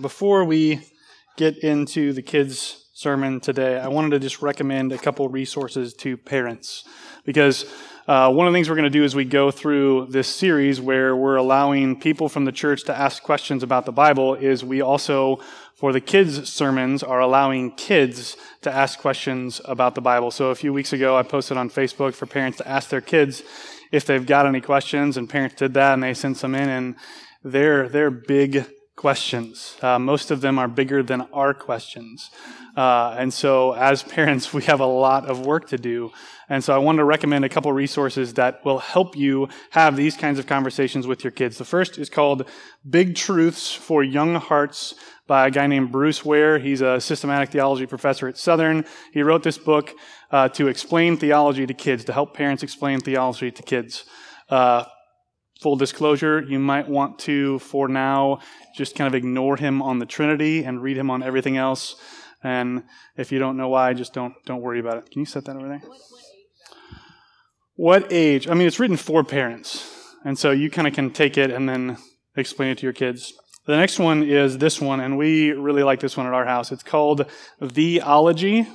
Before we get into the kids' sermon today, I wanted to just recommend a couple resources to parents because uh, one of the things we're going to do as we go through this series where we're allowing people from the church to ask questions about the Bible is we also, for the kids' sermons, are allowing kids to ask questions about the Bible. So a few weeks ago, I posted on Facebook for parents to ask their kids if they've got any questions, and parents did that and they sent some in, and they're, they're big questions. Uh, most of them are bigger than our questions. Uh, and so, as parents, we have a lot of work to do. And so, I wanted to recommend a couple resources that will help you have these kinds of conversations with your kids. The first is called Big Truths for Young Hearts by a guy named Bruce Ware. He's a systematic theology professor at Southern. He wrote this book uh, to explain theology to kids, to help parents explain theology to kids. Full disclosure, you might want to, for now, just kind of ignore him on the Trinity and read him on everything else. And if you don't know why, just don't don't worry about it. Can you set that over there? What age? I mean, it's written for parents, and so you kind of can take it and then explain it to your kids. The next one is this one, and we really like this one at our house. It's called The Ology,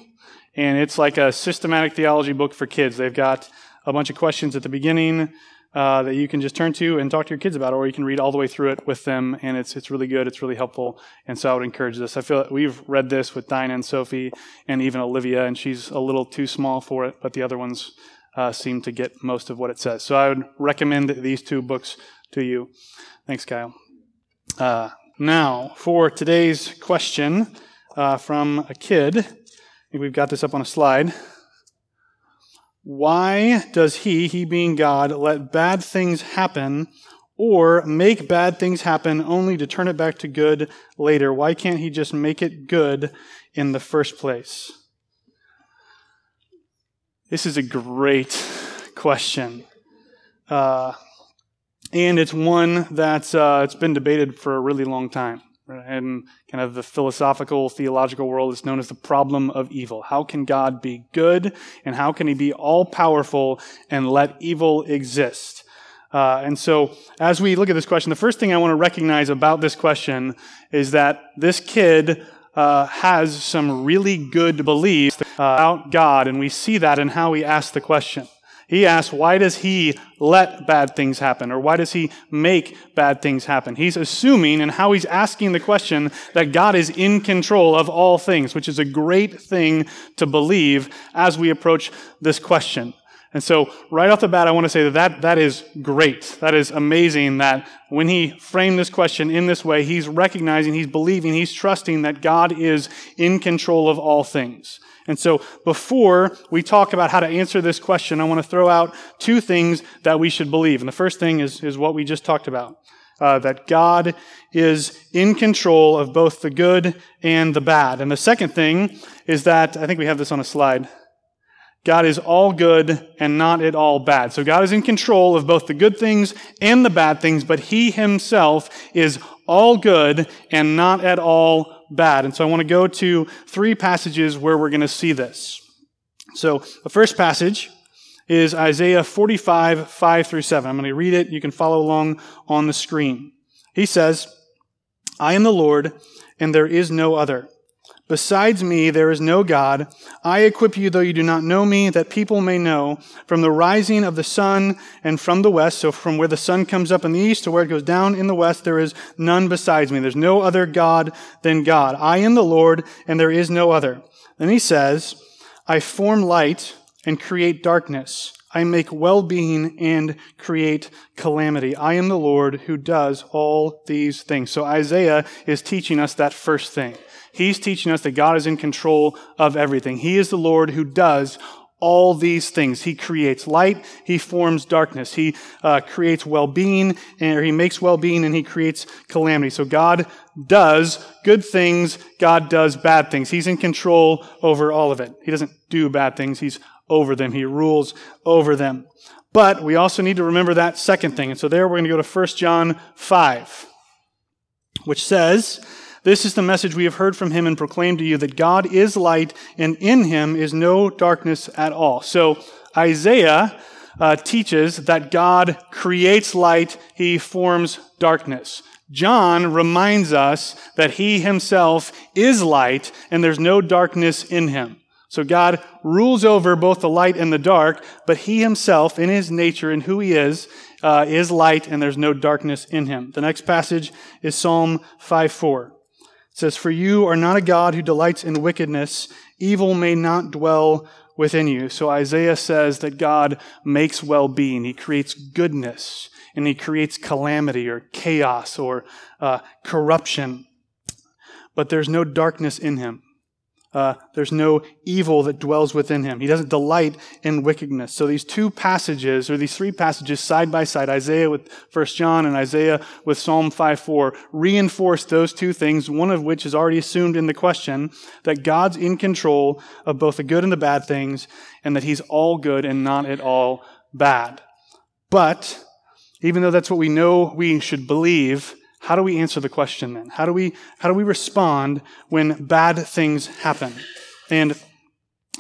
and it's like a systematic theology book for kids. They've got a bunch of questions at the beginning uh, that you can just turn to and talk to your kids about, or you can read all the way through it with them, and it's it's really good. It's really helpful, and so I would encourage this. I feel like we've read this with Dinah and Sophie, and even Olivia, and she's a little too small for it, but the other ones uh, seem to get most of what it says. So I would recommend these two books to you. Thanks, Kyle. Uh, now for today's question uh, from a kid. We've got this up on a slide. Why does he, he being God, let bad things happen or make bad things happen only to turn it back to good later? Why can't he just make it good in the first place? This is a great question. Uh, and it's one that's uh, it's been debated for a really long time and kind of the philosophical, theological world is known as the problem of evil. How can God be good and how can he be all powerful and let evil exist? Uh, and so, as we look at this question, the first thing I want to recognize about this question is that this kid uh, has some really good beliefs about God, and we see that in how he asks the question. He asks, why does he let bad things happen? Or why does he make bad things happen? He's assuming, and how he's asking the question, that God is in control of all things, which is a great thing to believe as we approach this question. And so, right off the bat, I want to say that, that that is great. That is amazing that when he framed this question in this way, he's recognizing, he's believing, he's trusting that God is in control of all things. And so before we talk about how to answer this question, I want to throw out two things that we should believe. And the first thing is, is what we just talked about. Uh, that God is in control of both the good and the bad. And the second thing is that, I think we have this on a slide. God is all good and not at all bad. So God is in control of both the good things and the bad things, but He Himself is all good and not at all bad. And so I want to go to three passages where we're going to see this. So the first passage is Isaiah 45, 5 through 7. I'm going to read it. You can follow along on the screen. He says, I am the Lord, and there is no other. Besides me, there is no God. I equip you, though you do not know me, that people may know from the rising of the sun and from the west, so from where the sun comes up in the east to where it goes down in the west, there is none besides me. There's no other God than God. I am the Lord, and there is no other. Then he says, I form light and create darkness. I make well-being and create calamity. I am the Lord who does all these things. So Isaiah is teaching us that first thing. He's teaching us that God is in control of everything. He is the Lord who does all these things. He creates light, he forms darkness, he uh, creates well-being, or he makes well-being, and he creates calamity. So God does good things, God does bad things. He's in control over all of it. He doesn't do bad things, he's over them. He rules over them. But we also need to remember that second thing. And so there we're going to go to 1 John 5, which says, this is the message we have heard from him and proclaimed to you that God is light and in him is no darkness at all. So Isaiah uh, teaches that God creates light, he forms darkness. John reminds us that he himself is light and there's no darkness in him. So God rules over both the light and the dark, but he himself, in his nature and who he is, uh, is light and there's no darkness in him. The next passage is Psalm 5 4. Says, For you are not a God who delights in wickedness, evil may not dwell within you. So Isaiah says that God makes well being, he creates goodness and he creates calamity or chaos or uh, corruption. But there's no darkness in him. Uh, there's no evil that dwells within him. He doesn't delight in wickedness. So these two passages, or these three passages side by side, Isaiah with 1 John and Isaiah with Psalm 5:4, reinforce those two things, one of which is already assumed in the question that God's in control of both the good and the bad things, and that he's all good and not at all bad. But even though that's what we know we should believe, how do we answer the question then? How do we, how do we respond when bad things happen? And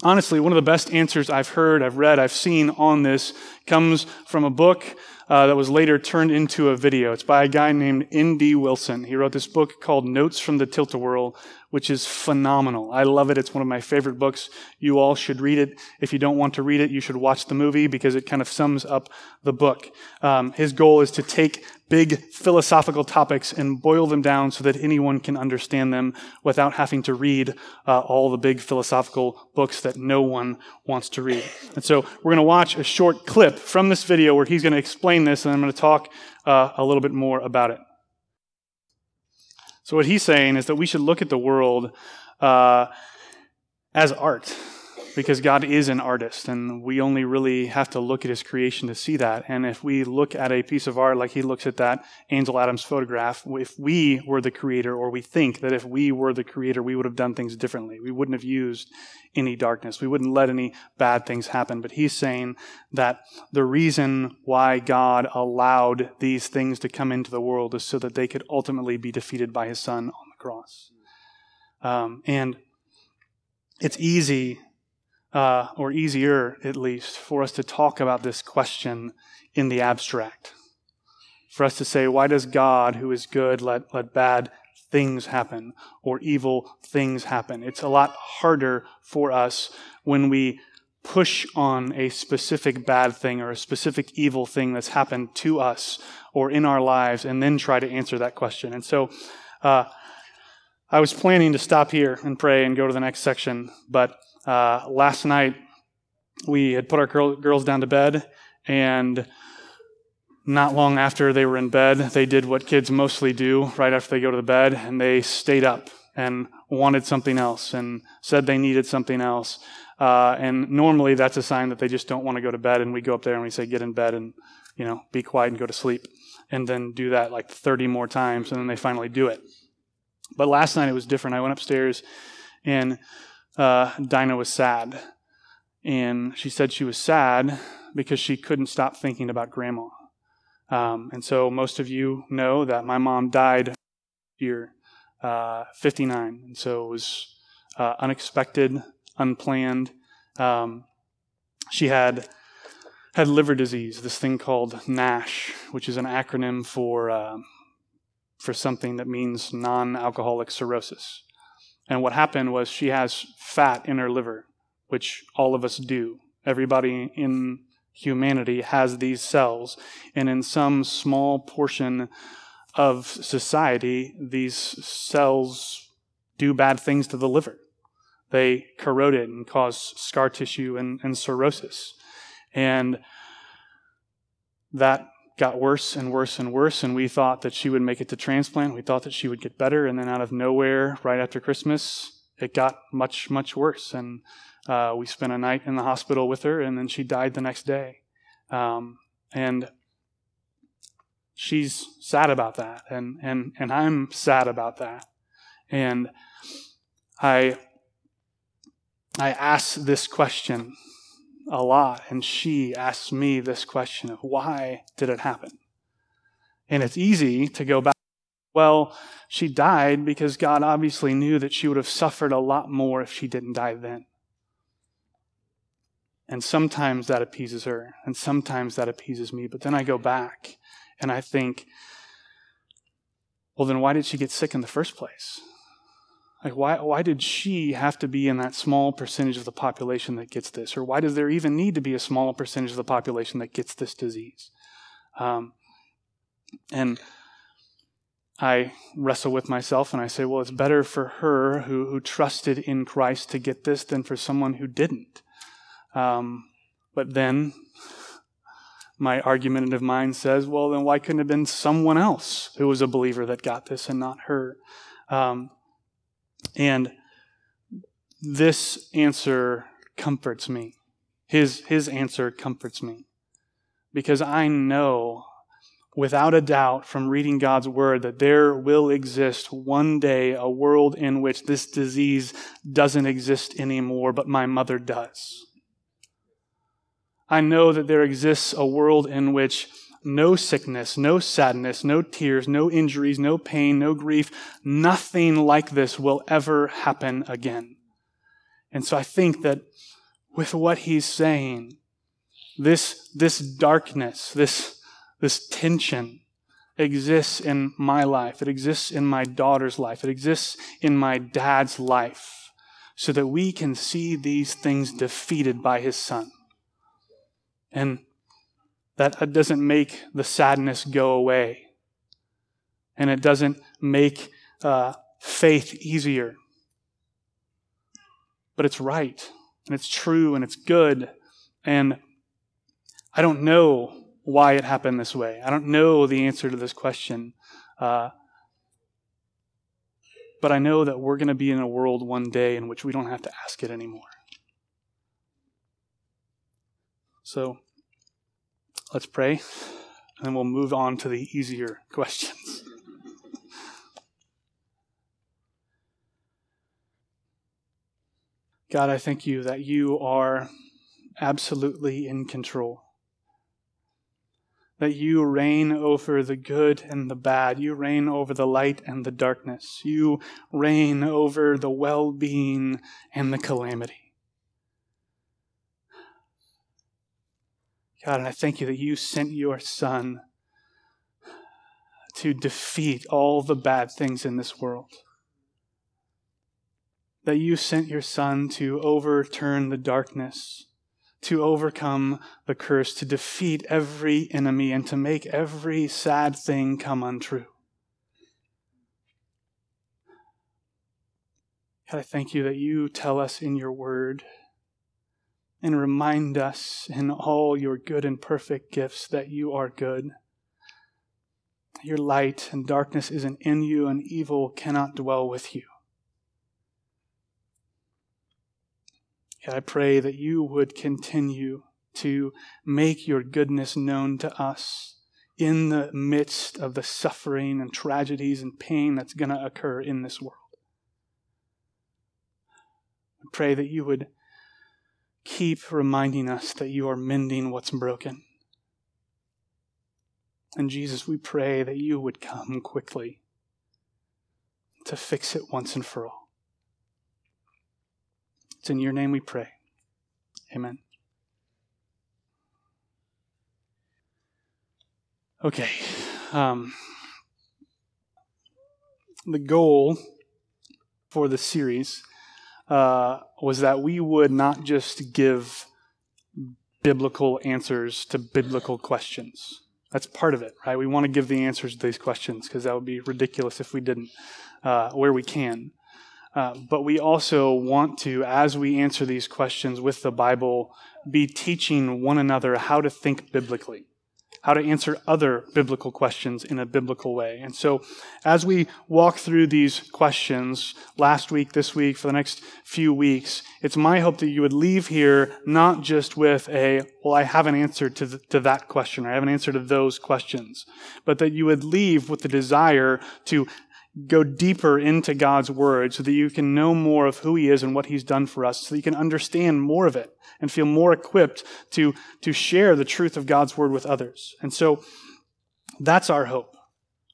honestly, one of the best answers I've heard, I've read, I've seen on this comes from a book uh, that was later turned into a video. It's by a guy named N.D. Wilson. He wrote this book called Notes from the Tilt-A-Whirl, which is phenomenal. I love it. It's one of my favorite books. You all should read it. If you don't want to read it, you should watch the movie because it kind of sums up the book. Um, his goal is to take big philosophical topics and boil them down so that anyone can understand them without having to read uh, all the big philosophical books that no one wants to read. And so we're going to watch a short clip from this video where he's going to explain this, and I'm going to talk uh, a little bit more about it. So, what he's saying is that we should look at the world uh, as art because God is an artist, and we only really have to look at his creation to see that. And if we look at a piece of art like he looks at that Ansel Adams photograph, if we were the creator, or we think that if we were the creator, we would have done things differently. We wouldn't have used any darkness. We wouldn't let any bad things happen. But he's saying that the reason why God allowed these things to come into the world is so that they could ultimately be defeated by his son on the cross. Um, and it's easy uh, or easier at least, for us to talk about this question in the abstract. For us to say, why does God, who is good, let, let bad things happen or evil things happen? It's a lot harder for us when we push on a specific bad thing or a specific evil thing that's happened to us or in our lives and then try to answer that question. And so, uh, I was planning to stop here and pray and go to the next section, but uh, last night, we had put our girl, girls down to bed, and not long after they were in bed, they did what kids mostly do right after they go to the bed, and they stayed up and wanted something else and said they needed something else. Uh, and normally that's a sign that they just don't want to go to bed, and we go up there and we say, get in bed and, you know, be quiet and go to sleep. And then do that like 30 more times, and then they finally do it. But last night it was different. I went upstairs and uh, Dinah was sad. And she said she was sad because she couldn't stop thinking about grandma. Um, and so most of you know that my mom died year uh, 59. And so it was uh, unexpected, unplanned. Um, she had had liver disease, this thing called NASH, which is an acronym for uh, for something that means non-alcoholic cirrhosis. And what happened was she has fat in her liver, which all of us do. Everybody in humanity has these cells. And in some small portion of society, these cells do bad things to the liver. They corrode it and cause scar tissue and, and cirrhosis. And that got worse and worse and worse, and we thought that she would make it to transplant. We thought that she would get better, and then out of nowhere, right after Christmas, it got much, much worse. And uh, we spent a night in the hospital with her, and then she died the next day. Um, and she's sad about that, and, and, and I'm sad about that. And I, I ask this question a lot, and she asks me this question of why did it happen? And it's easy to go back, well, she died because God obviously knew that she would have suffered a lot more if she didn't die then. And sometimes that appeases her, and sometimes that appeases me. But then I go back and I think, well, then why did she get sick in the first place? Like, why, why did she have to be in that small percentage of the population that gets this? Or why does there even need to be a small percentage of the population that gets this disease? Um, and I wrestle with myself and I say, well, it's better for her who, who trusted in Christ to get this than for someone who didn't. Um, but then my argumentative mind says, well, then why couldn't it have been someone else who was a believer that got this and not her? Um, and this answer comforts me. His, his answer comforts me. Because I know without a doubt from reading God's word that there will exist one day a world in which this disease doesn't exist anymore, but my mother does. I know that there exists a world in which no sickness, no sadness, no tears, no injuries, no pain, no grief, nothing like this will ever happen again. And so I think that with what he's saying, this, this darkness, this, this tension exists in my life. It exists in my daughter's life. It exists in my dad's life so that we can see these things defeated by his son. And that doesn't make the sadness go away. And it doesn't make uh, faith easier. But it's right, and it's true, and it's good. And I don't know why it happened this way. I don't know the answer to this question. Uh, but I know that we're going to be in a world one day in which we don't have to ask it anymore. So let's pray, and then we'll move on to the easier questions. God, I thank you that you are absolutely in control that you reign over the good and the bad. You reign over the light and the darkness. You reign over the well being and the calamity. God, and I thank you that you sent your Son to defeat all the bad things in this world. That you sent your Son to overturn the darkness to overcome the curse, to defeat every enemy, and to make every sad thing come untrue. God, I thank you that you tell us in your word and remind us in all your good and perfect gifts that you are good. Your light and darkness isn't in you, and evil cannot dwell with you. God, I pray that you would continue to make your goodness known to us in the midst of the suffering and tragedies and pain that's going to occur in this world. I pray that you would keep reminding us that you are mending what's broken. And Jesus, we pray that you would come quickly to fix it once and for all. It's in your name we pray. Amen. Okay. Um, the goal for the series uh, was that we would not just give biblical answers to biblical questions. That's part of it, right? We want to give the answers to these questions because that would be ridiculous if we didn't, uh, where we can. Uh, but we also want to, as we answer these questions with the Bible, be teaching one another how to think biblically, how to answer other biblical questions in a biblical way. And so, as we walk through these questions last week, this week, for the next few weeks, it's my hope that you would leave here not just with a, well, I have an answer to, the, to that question, or I have an answer to those questions, but that you would leave with the desire to go deeper into God's word so that you can know more of who he is and what he's done for us, so that you can understand more of it and feel more equipped to, to share the truth of God's word with others. And so that's our hope.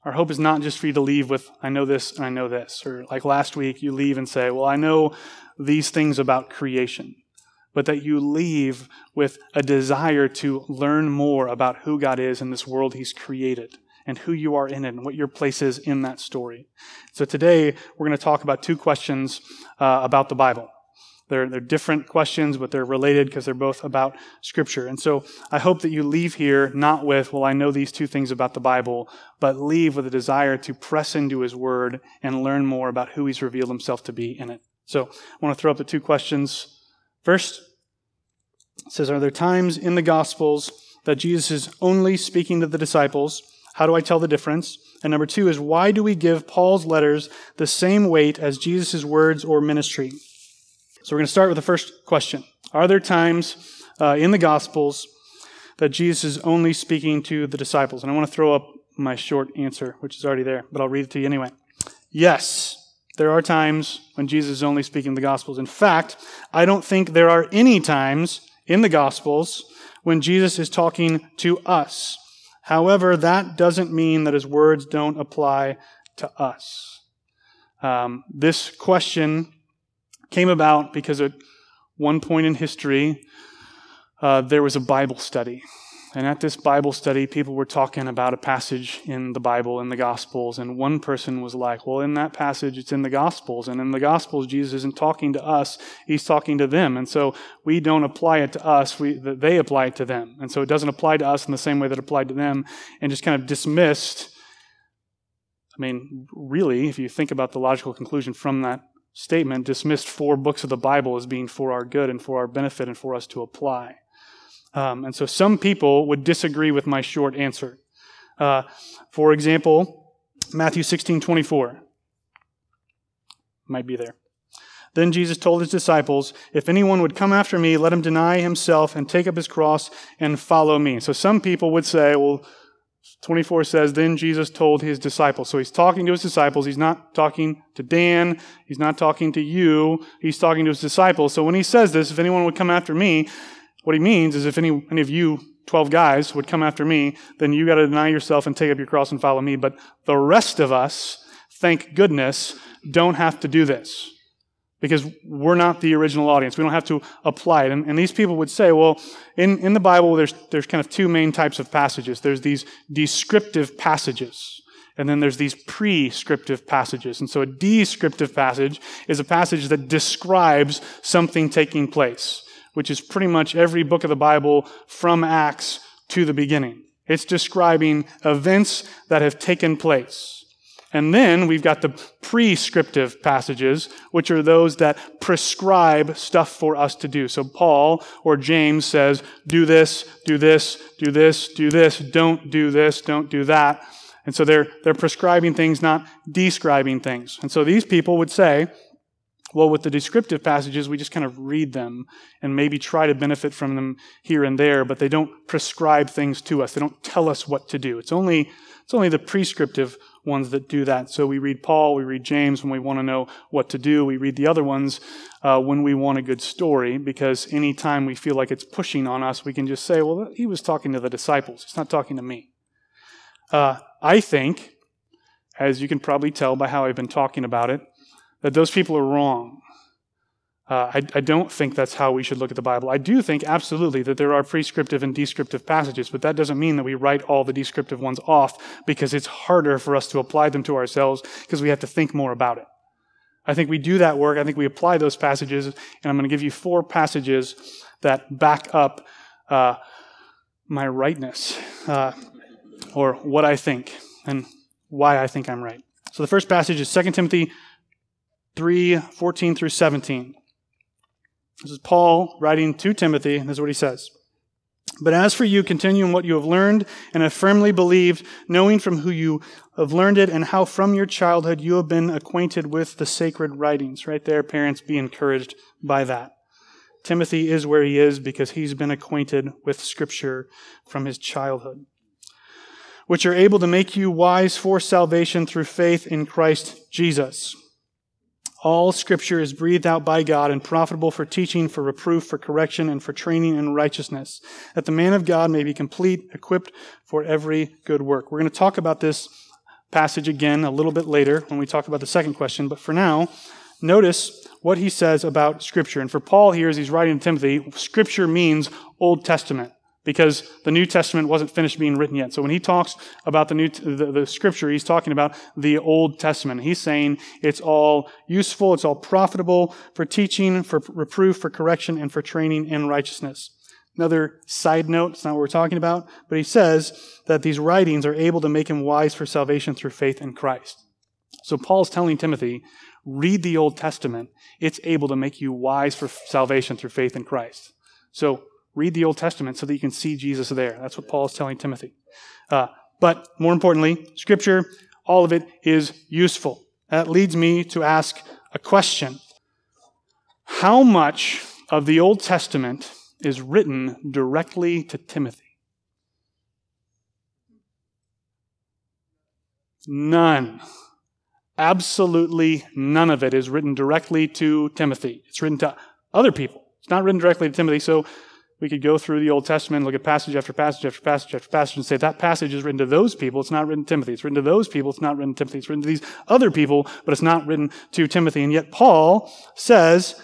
Our hope is not just for you to leave with, I know this and I know this. Or like last week, you leave and say, well, I know these things about creation. But that you leave with a desire to learn more about who God is in this world He's created and who you are in it and what your place is in that story. So today we're going to talk about two questions uh, about the Bible. They're, they're different questions, but they're related because they're both about Scripture. And so I hope that you leave here not with, well, I know these two things about the Bible, but leave with a desire to press into His Word and learn more about who He's revealed Himself to be in it. So I want to throw up the two questions. First, it says, Are there times in the Gospels that Jesus is only speaking to the disciples? How do I tell the difference? And number two is, why do we give Paul's letters the same weight as Jesus' words or ministry? So we're going to start with the first question. Are there times uh, in the Gospels that Jesus is only speaking to the disciples? And I want to throw up my short answer, which is already there, but I'll read it to you anyway. Yes, there are times when Jesus is only speaking the Gospels. In fact, I don't think there are any times in the Gospels when Jesus is talking to us. However, that doesn't mean that his words don't apply to us. Um, this question came about because at one point in history, uh, there was a Bible study. And at this Bible study, people were talking about a passage in the Bible, in the Gospels. And one person was like, Well, in that passage, it's in the Gospels. And in the Gospels, Jesus isn't talking to us, he's talking to them. And so we don't apply it to us, we, they apply it to them. And so it doesn't apply to us in the same way that it applied to them, and just kind of dismissed. I mean, really, if you think about the logical conclusion from that statement dismissed four books of the Bible as being for our good and for our benefit and for us to apply. Um, and so some people would disagree with my short answer. Uh, for example, Matthew 16 24 might be there. Then Jesus told his disciples, If anyone would come after me, let him deny himself and take up his cross and follow me. So some people would say, well, 24 says, Then Jesus told his disciples. So he's talking to his disciples. He's not talking to Dan. He's not talking to you. He's talking to his disciples. So when he says this, if anyone would come after me, what he means is if any, any of you 12 guys would come after me, then you got to deny yourself and take up your cross and follow me. But the rest of us, thank goodness, don't have to do this because we're not the original audience. We don't have to apply it. And, and, these people would say, well, in, in the Bible, there's, there's kind of two main types of passages. There's these descriptive passages, and then there's these prescriptive passages. And so a descriptive passage is a passage that describes something taking place, which is pretty much every book of the Bible from Acts to the beginning. It's describing events that have taken place. And then we've got the prescriptive passages, which are those that prescribe stuff for us to do. So Paul or James says, do this, do this, do this, do this, don't do this, don't do that. And so they're, they're prescribing things, not describing things. And so these people would say, well, with the descriptive passages, we just kind of read them and maybe try to benefit from them here and there, but they don't prescribe things to us. They don't tell us what to do. It's only, it's only the prescriptive ones that do that. So we read Paul, we read James when we want to know what to do. We read the other ones uh, when we want a good story, because anytime we feel like it's pushing on us, we can just say, well, he was talking to the disciples. He's not talking to me. Uh, I think, as you can probably tell by how I've been talking about it, that those people are wrong. Uh, I, I, don't think that's how we should look at the Bible. I do think absolutely that there are prescriptive and descriptive passages, but that doesn't mean that we write all the descriptive ones off because it's harder for us to apply them to ourselves because we have to think more about it. I think we do that work. I think we apply those passages, and I'm going to give you four passages that back up uh, my rightness uh, or what I think and why I think I'm right. So the first passage is 2 Timothy 3 14 through 17. This is Paul writing to Timothy. and This is what he says. But as for you, continue in what you have learned and have firmly believed, knowing from who you have learned it and how from your childhood you have been acquainted with the sacred writings. Right there, parents, be encouraged by that. Timothy is where he is because he's been acquainted with Scripture from his childhood, which are able to make you wise for salvation through faith in Christ Jesus. All scripture is breathed out by God and profitable for teaching, for reproof, for correction, and for training in righteousness, that the man of God may be complete, equipped for every good work. We're going to talk about this passage again a little bit later when we talk about the second question, but for now, notice what he says about scripture. And for Paul here, as he's writing to Timothy, scripture means Old Testament. Because the New Testament wasn't finished being written yet. So when he talks about the new the, the, scripture, he's talking about the Old Testament. He's saying it's all useful, it's all profitable for teaching, for reproof, for correction, and for training in righteousness. Another side note, it's not what we're talking about, but he says that these writings are able to make him wise for salvation through faith in Christ. So Paul's telling Timothy, read the Old Testament. It's able to make you wise for salvation through faith in Christ. So Read the Old Testament so that you can see Jesus there. That's what Paul is telling Timothy. Uh, but more importantly, Scripture, all of it is useful. That leads me to ask a question How much of the Old Testament is written directly to Timothy? None. Absolutely none of it is written directly to Timothy. It's written to other people. It's not written directly to Timothy. So we could go through the Old Testament, look at passage after passage after passage after passage, and say that passage is written to those people. It's not written to Timothy. It's written to those people. It's not written to Timothy. It's written to these other people, but it's not written to Timothy. And yet Paul says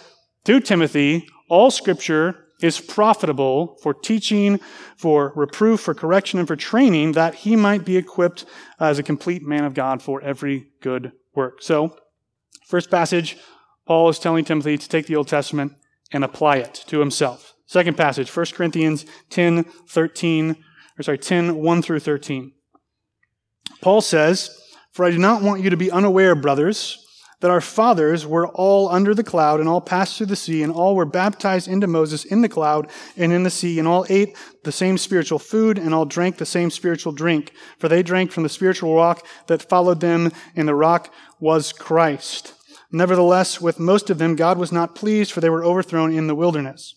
to Timothy, all scripture is profitable for teaching, for reproof, for correction, and for training, that he might be equipped as a complete man of God for every good work. So, first passage, Paul is telling Timothy to take the Old Testament and apply it to himself. Second passage, 1 Corinthians 10, 13, or sorry, 10, 1 through 13. Paul says, For I do not want you to be unaware, brothers, that our fathers were all under the cloud and all passed through the sea and all were baptized into Moses in the cloud and in the sea and all ate the same spiritual food and all drank the same spiritual drink. For they drank from the spiritual rock that followed them and the rock was Christ. Nevertheless, with most of them, God was not pleased for they were overthrown in the wilderness.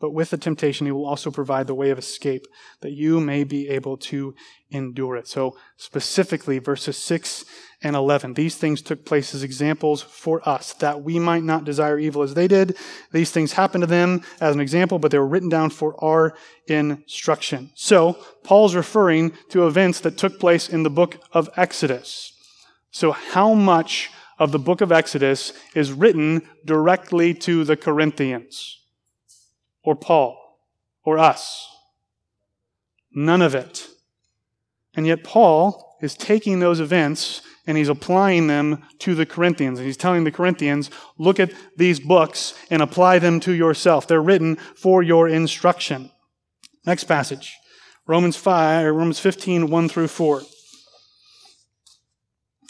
But with the temptation, he will also provide the way of escape that you may be able to endure it. So specifically, verses 6 and 11. These things took place as examples for us, that we might not desire evil as they did. These things happened to them as an example, but they were written down for our instruction. So, Paul's referring to events that took place in the book of Exodus. So, how much of the book of Exodus is written directly to the Corinthians? Or Paul? Or us? None of it. And yet, Paul is taking those events and he's applying them to the Corinthians. And he's telling the Corinthians, look at these books and apply them to yourself. They're written for your instruction. Next passage. Romans 5, or Romans 15, 1 through 4.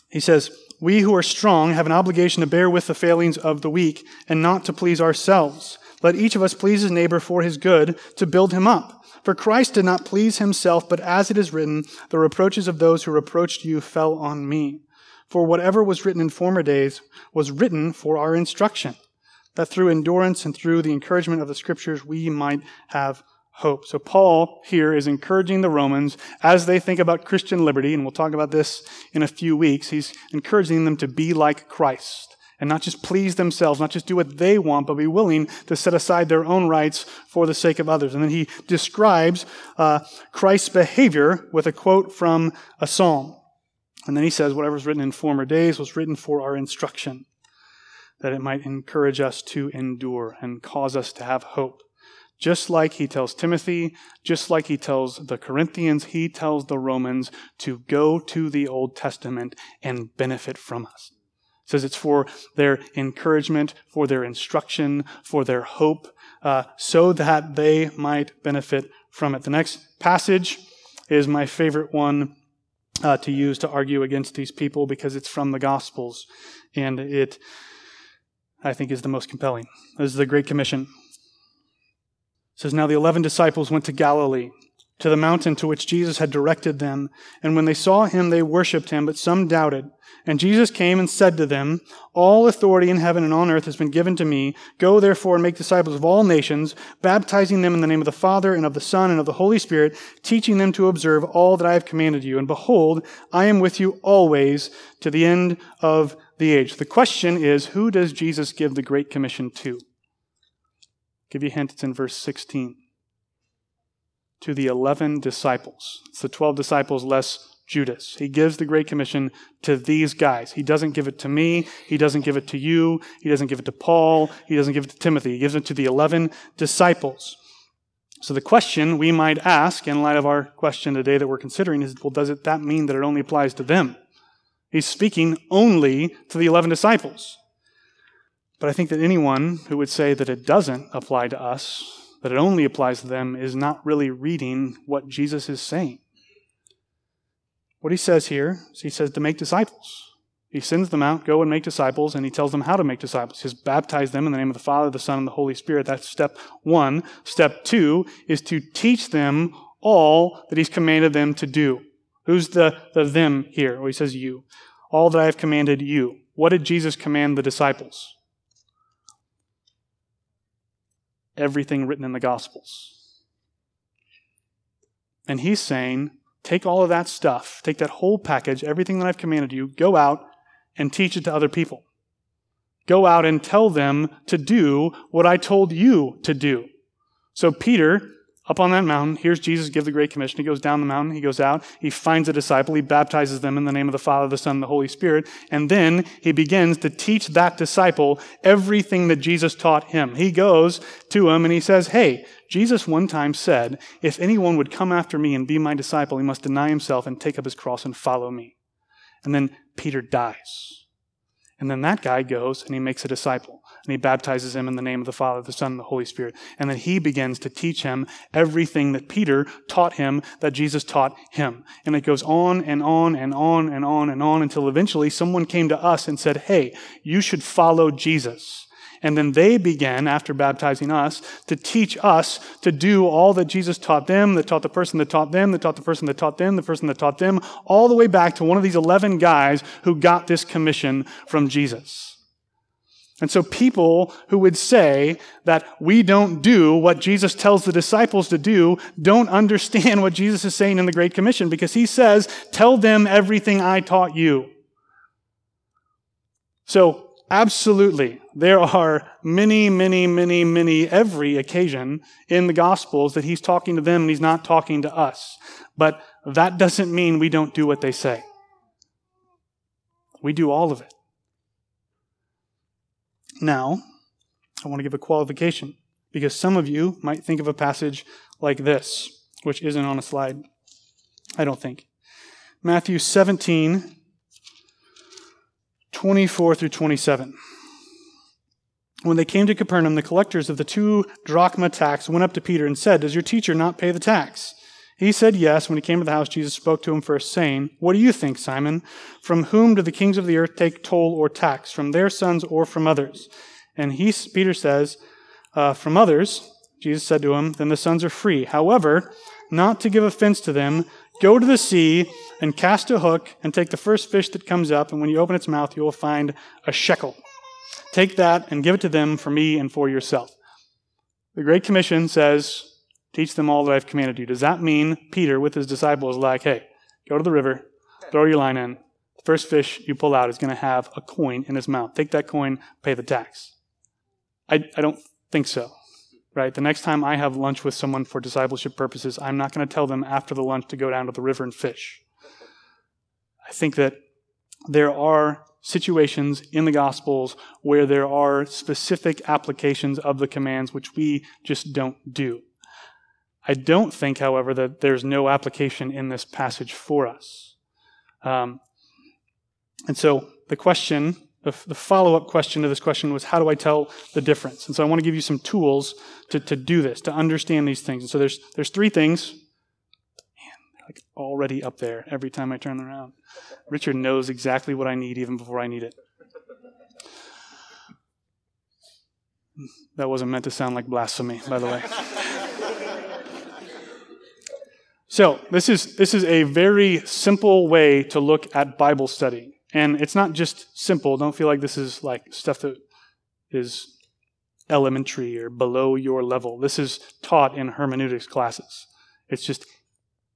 He says, We who are strong have an obligation to bear with the failings of the weak and not to please ourselves. Let each of us please his neighbor for his good, to build him up. For Christ did not please himself, but as it is written, the reproaches of those who reproached you fell on me. For whatever was written in former days was written for our instruction, that through endurance and through the encouragement of the scriptures we might have hope. So Paul here is encouraging the Romans as they think about Christian liberty, and we'll talk about this in a few weeks. He's encouraging them to be like Christ and not just please themselves, not just do what they want, but be willing to set aside their own rights for the sake of others. And then he describes uh, Christ's behavior with a quote from a psalm. And then he says, whatever's written in former days was written for our instruction, that it might encourage us to endure and cause us to have hope. Just like he tells Timothy, just like he tells the Corinthians, he tells the Romans to go to the Old Testament and benefit from us. Says it's for their encouragement, for their instruction, for their hope, uh, so that they might benefit from it. The next passage is my favorite one uh, to use to argue against these people because it's from the Gospels and it I think, is the most compelling. This is the Great Commission. It says, Now the eleven disciples went to Galilee, to the mountain to which Jesus had directed them. And when they saw him, they worshipped him, but some doubted. And Jesus came and said to them, All authority in heaven and on earth has been given to me. Go therefore and make disciples of all nations, baptizing them in the name of the Father and of the Son and of the Holy Spirit, teaching them to observe all that I have commanded you. And behold, I am with you always to the end of the age. The question is, who does Jesus give the Great Commission to? I'll give you a hint, it's in verse 16. To the 11 disciples. It's the 12 disciples less Judas. He gives the Great Commission to these guys. He doesn't give it to me. He doesn't give it to you. He doesn't give it to Paul. He doesn't give it to Timothy. He gives it to the 11 disciples. So the question we might ask in light of our question today that we're considering is, well, does it, that mean that it only applies to them? He's speaking only to the 11 disciples. But I think that anyone who would say that it doesn't apply to us, that it only applies to them, is not really reading what Jesus is saying. What he says here is he says to make disciples. He sends them out, go and make disciples, and he tells them how to make disciples. He says, baptize them in the name of the Father, the Son, and the Holy Spirit. That's step one. Step two is to teach them all that he's commanded them to do. Who's the, the them here? Well, he says you. All that I have commanded you. What did Jesus command the disciples? Everything written in the Gospels. And he's saying, take all of that stuff, take that whole package, everything that I've commanded you, go out and teach it to other people. Go out and tell them to do what I told you to do. So Peter up on that mountain, here's Jesus give the Great Commission. He goes down the mountain, he goes out, he finds a disciple, he baptizes them in the name of the Father, the Son, and the Holy Spirit, and then he begins to teach that disciple everything that Jesus taught him. He goes to him and he says, Hey, Jesus one time said, If anyone would come after me and be my disciple, he must deny himself and take up his cross and follow me. And then Peter dies. And then that guy goes and he makes a disciple and he baptizes him in the name of the Father, the Son, and the Holy Spirit. And then he begins to teach him everything that Peter taught him that Jesus taught him. And it goes on and on and on and on and on until eventually someone came to us and said, Hey, you should follow Jesus. And then they began, after baptizing us, to teach us to do all that Jesus taught them, that taught the person that taught them, that taught the person that taught them, the person that taught them, all the way back to one of these 11 guys who got this commission from Jesus. And so people who would say that we don't do what Jesus tells the disciples to do don't understand what Jesus is saying in the Great Commission because he says, tell them everything I taught you. So absolutely, there are many, many, many, many, every occasion in the Gospels that he's talking to them and he's not talking to us. But that doesn't mean we don't do what they say. We do all of it. Now, I want to give a qualification because some of you might think of a passage like this, which isn't on a slide. I don't think. Matthew 17, 24 through 27. When they came to Capernaum, the collectors of the two drachma tax went up to Peter and said, Does your teacher not pay the tax? He said yes. When he came to the house, Jesus spoke to him first, saying, What do you think, Simon? From whom do the kings of the earth take toll or tax? From their sons or from others? And he, Peter says, uh, From others. Jesus said to him, Then the sons are free. However, not to give offense to them, go to the sea and cast a hook and take the first fish that comes up, and when you open its mouth, you will find a shekel. Take that and give it to them for me and for yourself. The Great Commission says, Teach them all that I've commanded you. Does that mean Peter with his disciples like, hey, go to the river, throw your line in. The first fish you pull out is going to have a coin in his mouth. Take that coin, pay the tax. I, I don't think so. Right? The next time I have lunch with someone for discipleship purposes, I'm not going to tell them after the lunch to go down to the river and fish. I think that there are situations in the Gospels where there are specific applications of the commands which we just don't do. I don't think, however, that there's no application in this passage for us. Um, and so the question, the, follow up question to this question was, how do I tell the difference? And so I want to give you some tools to, to do this, to understand these things. And so there's, there's three things. Man, like already up there every time I turn around. Richard knows exactly what I need even before I need it. That wasn't meant to sound like blasphemy, by the way. so, this is, this is a very simple way to look at Bible study. And it's not just simple. Don't feel like this is like stuff that is elementary or below your level. This is taught in hermeneutics classes. It's just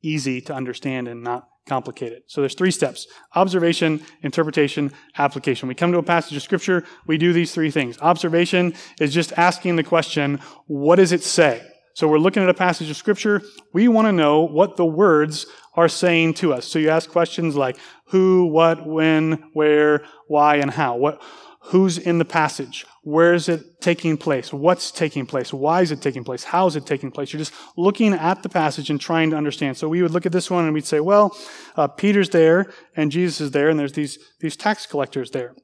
easy to understand and not complicated. So there's three steps observation, interpretation, application. We come to a passage of scripture, we do these three things. Observation is just asking the question, what does it say? So we're looking at a passage of scripture, we want to know what the words are saying to us. So you ask questions like who, what, when, where, why, and how. What, who's in the passage? Where is it taking place? What's taking place? Why is it taking place? How is it taking place? You're just looking at the passage and trying to understand. So we would look at this one and we'd say, well, uh, Peter's there and Jesus is there and there's these, these tax collectors there.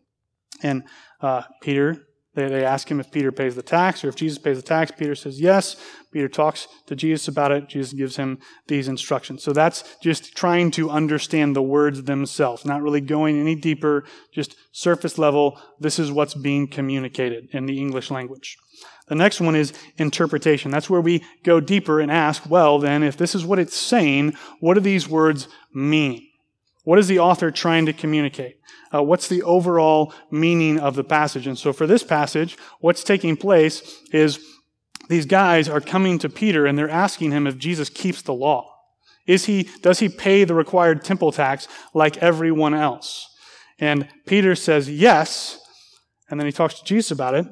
And uh, Peter they, they ask him if Peter pays the tax or if Jesus pays the tax. Peter says yes. Peter talks to Jesus about it. Jesus gives him these instructions. So that's just trying to understand the words themselves, not really going any deeper, just surface level. This is what's being communicated in the English language. The next one is interpretation. That's where we go deeper and ask, well, then, if this is what it's saying, what do these words mean? What is the author trying to communicate? Uh, what's the overall meaning of the passage? And so for this passage, what's taking place is these guys are coming to Peter and they're asking him if Jesus keeps the law. Is he, does he pay the required temple tax like everyone else? And Peter says yes. And then he talks to Jesus about it.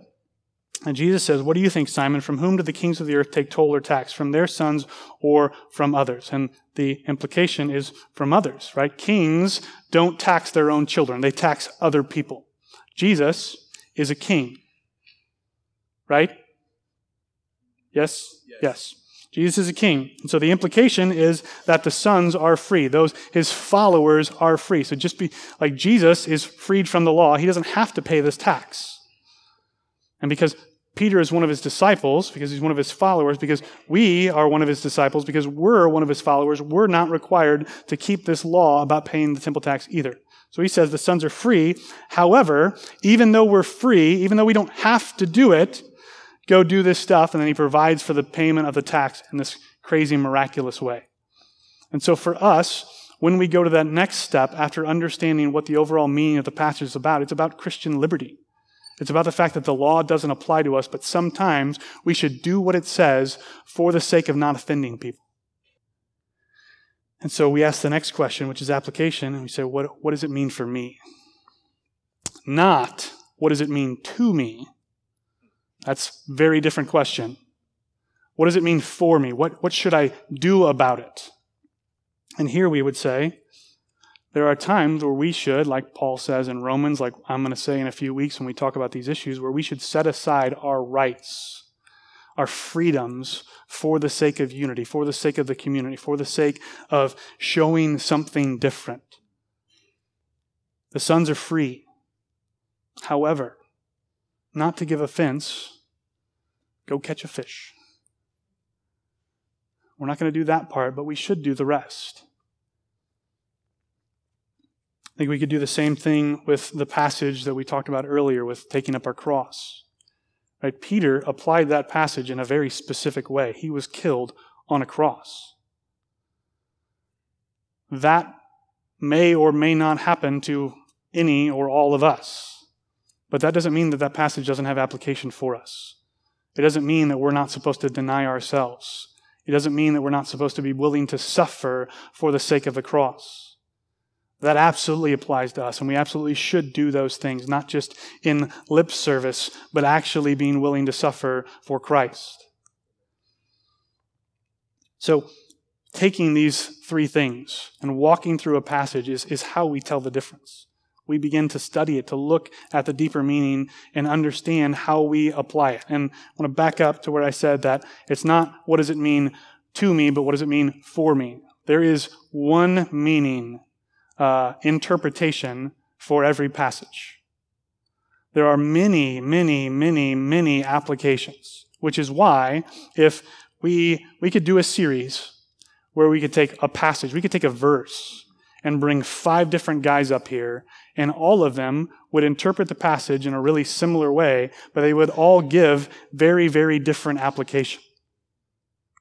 And Jesus says, What do you think, Simon? From whom do the kings of the earth take toll or tax? From their sons or from others? And the implication is from others, right? Kings don't tax their own children, they tax other people. Jesus is a king, right? Yes? Yes. yes. Jesus is a king. And so the implication is that the sons are free. Those, his followers are free. So just be like Jesus is freed from the law. He doesn't have to pay this tax. And because Peter is one of his disciples, because he's one of his followers, because we are one of his disciples, because we're one of his followers, we're not required to keep this law about paying the temple tax either. So he says the sons are free. However, even though we're free, even though we don't have to do it, go do this stuff, and then he provides for the payment of the tax in this crazy, miraculous way. And so for us, when we go to that next step after understanding what the overall meaning of the passage is about, it's about Christian liberty. It's about the fact that the law doesn't apply to us, but sometimes we should do what it says for the sake of not offending people. And so we ask the next question, which is application, and we say, what, what does it mean for me? Not, what does it mean to me? That's a very different question. What does it mean for me? What, what should I do about it? And here we would say, there are times where we should, like Paul says in Romans, like I'm going to say in a few weeks when we talk about these issues, where we should set aside our rights, our freedoms for the sake of unity, for the sake of the community, for the sake of showing something different. The sons are free. However, not to give offense, go catch a fish. We're not going to do that part, but we should do the rest. I think we could do the same thing with the passage that we talked about earlier with taking up our cross. Right? Peter applied that passage in a very specific way. He was killed on a cross. That may or may not happen to any or all of us. But that doesn't mean that that passage doesn't have application for us. It doesn't mean that we're not supposed to deny ourselves. It doesn't mean that we're not supposed to be willing to suffer for the sake of the cross. That absolutely applies to us, and we absolutely should do those things, not just in lip service, but actually being willing to suffer for Christ. So, taking these three things and walking through a passage is, is how we tell the difference. We begin to study it, to look at the deeper meaning and understand how we apply it. And I want to back up to where I said that it's not what does it mean to me, but what does it mean for me. There is one meaning uh, interpretation for every passage. There are many, many, many, many applications, which is why if we, we could do a series where we could take a passage, we could take a verse, and bring five different guys up here, and all of them would interpret the passage in a really similar way, but they would all give very, very different application.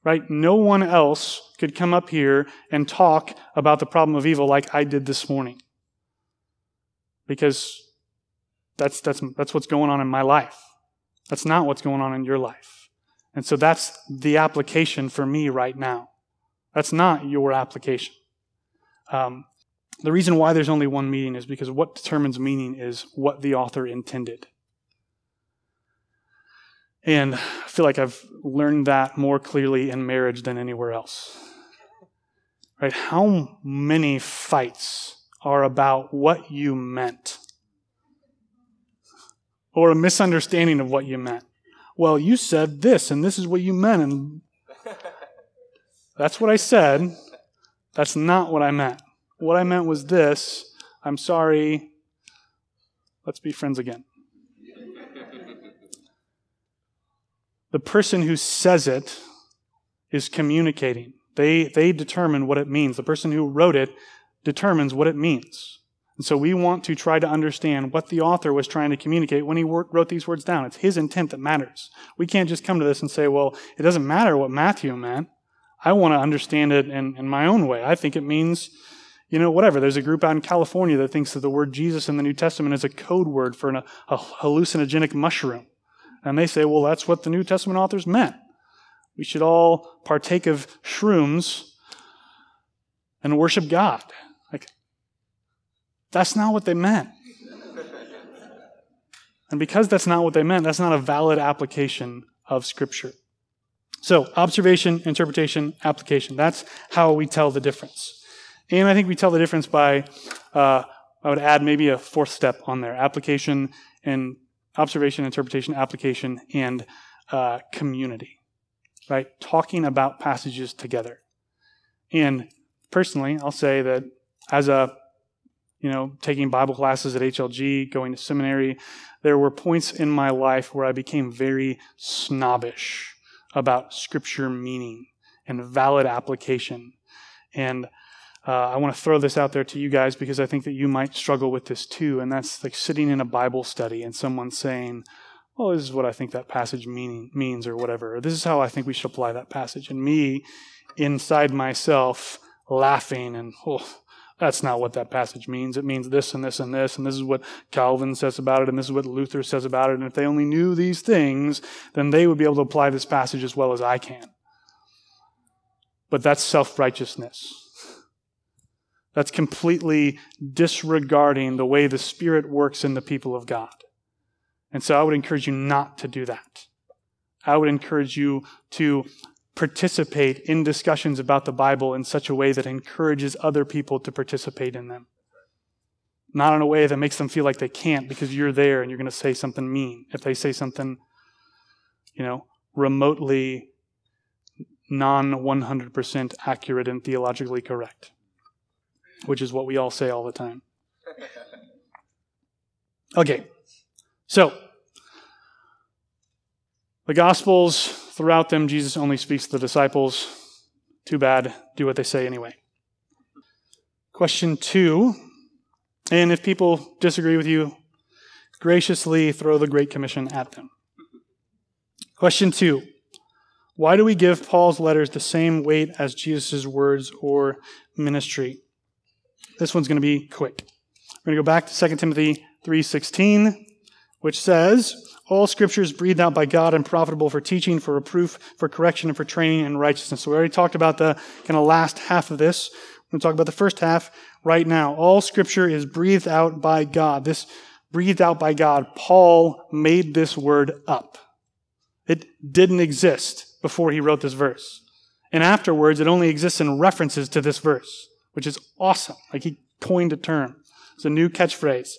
Right? No one else could come up here and talk about the problem of evil like I did this morning. Because that's, that's, that's what's going on in my life. That's not what's going on in your life. And so that's the application for me right now. That's not your application. Um, the reason why there's only one meaning is because what determines meaning is what the author intended. And I feel like I've learned that more clearly in marriage than anywhere else. Right? How many fights are about what you meant? Or a misunderstanding of what you meant. Well, you said this, and this is what you meant, and that's what I said. That's not what I meant. What I meant was this I'm sorry. Let's be friends again. The person who says it is communicating. They, they determine what it means. The person who wrote it determines what it means. And so we want to try to understand what the author was trying to communicate when he wrote these words down. It's his intent that matters. We can't just come to this and say, well, it doesn't matter what Matthew meant. I want to understand it in, in my own way. I think it means you know, whatever. There's a group out in California that thinks that the word Jesus in the New Testament is a code word for an, a hallucinogenic mushroom. And they say, well, that's what the New Testament authors meant. We should all partake of shrooms and worship God. Like, that's not what they meant. and because that's not what they meant, that's not a valid application of Scripture. So, observation, interpretation, application. That's how we tell the difference. And I think we tell the difference by, uh, I would add maybe a fourth step on there application and observation, interpretation, application, and uh, community, right? Talking about passages together. And personally, I'll say that as a, you know, taking Bible classes at HLG, going to seminary, there were points in my life where I became very snobbish about scripture meaning and valid application. And uh, I want to throw this out there to you guys because I think that you might struggle with this too. And that's like sitting in a Bible study and someone saying, well, this is what I think that passage means or whatever. Or, this is how I think we should apply that passage. And me inside myself laughing and, oh, that's not what that passage means. It means this and this and this, and this is what Calvin says about it, and this is what Luther says about it. And if they only knew these things, then they would be able to apply this passage as well as I can. But that's self righteousness. That's completely disregarding the way the Spirit works in the people of God. And so I would encourage you not to do that. I would encourage you to participate in discussions about the Bible in such a way that encourages other people to participate in them. Not in a way that makes them feel like they can't because you're there and you're going to say something mean. If they say something, you know, remotely non 100% accurate and theologically correct which is what we all say all the time. Okay, so the Gospels, throughout them, Jesus only speaks to the disciples. Too bad, do what they say anyway. Question two, and if people disagree with you, graciously throw the Great Commission at them. Question two Why do we give Paul's letters the same weight as Jesus' words or ministry? This one's going to be quick. We're going to go back to 2 Timothy 3:16, which says, "All scripture is breathed out by God and profitable for teaching, for reproof, for correction, and for training in righteousness." So we already talked about the kind of last half of this. We're going to talk about the first half right now. All scripture is breathed out by God. This breathed out by God, Paul made this word up. It didn't exist before he wrote this verse. And afterwards, it only exists in references to this verse which is awesome. Like he coined a term. It's a new catchphrase.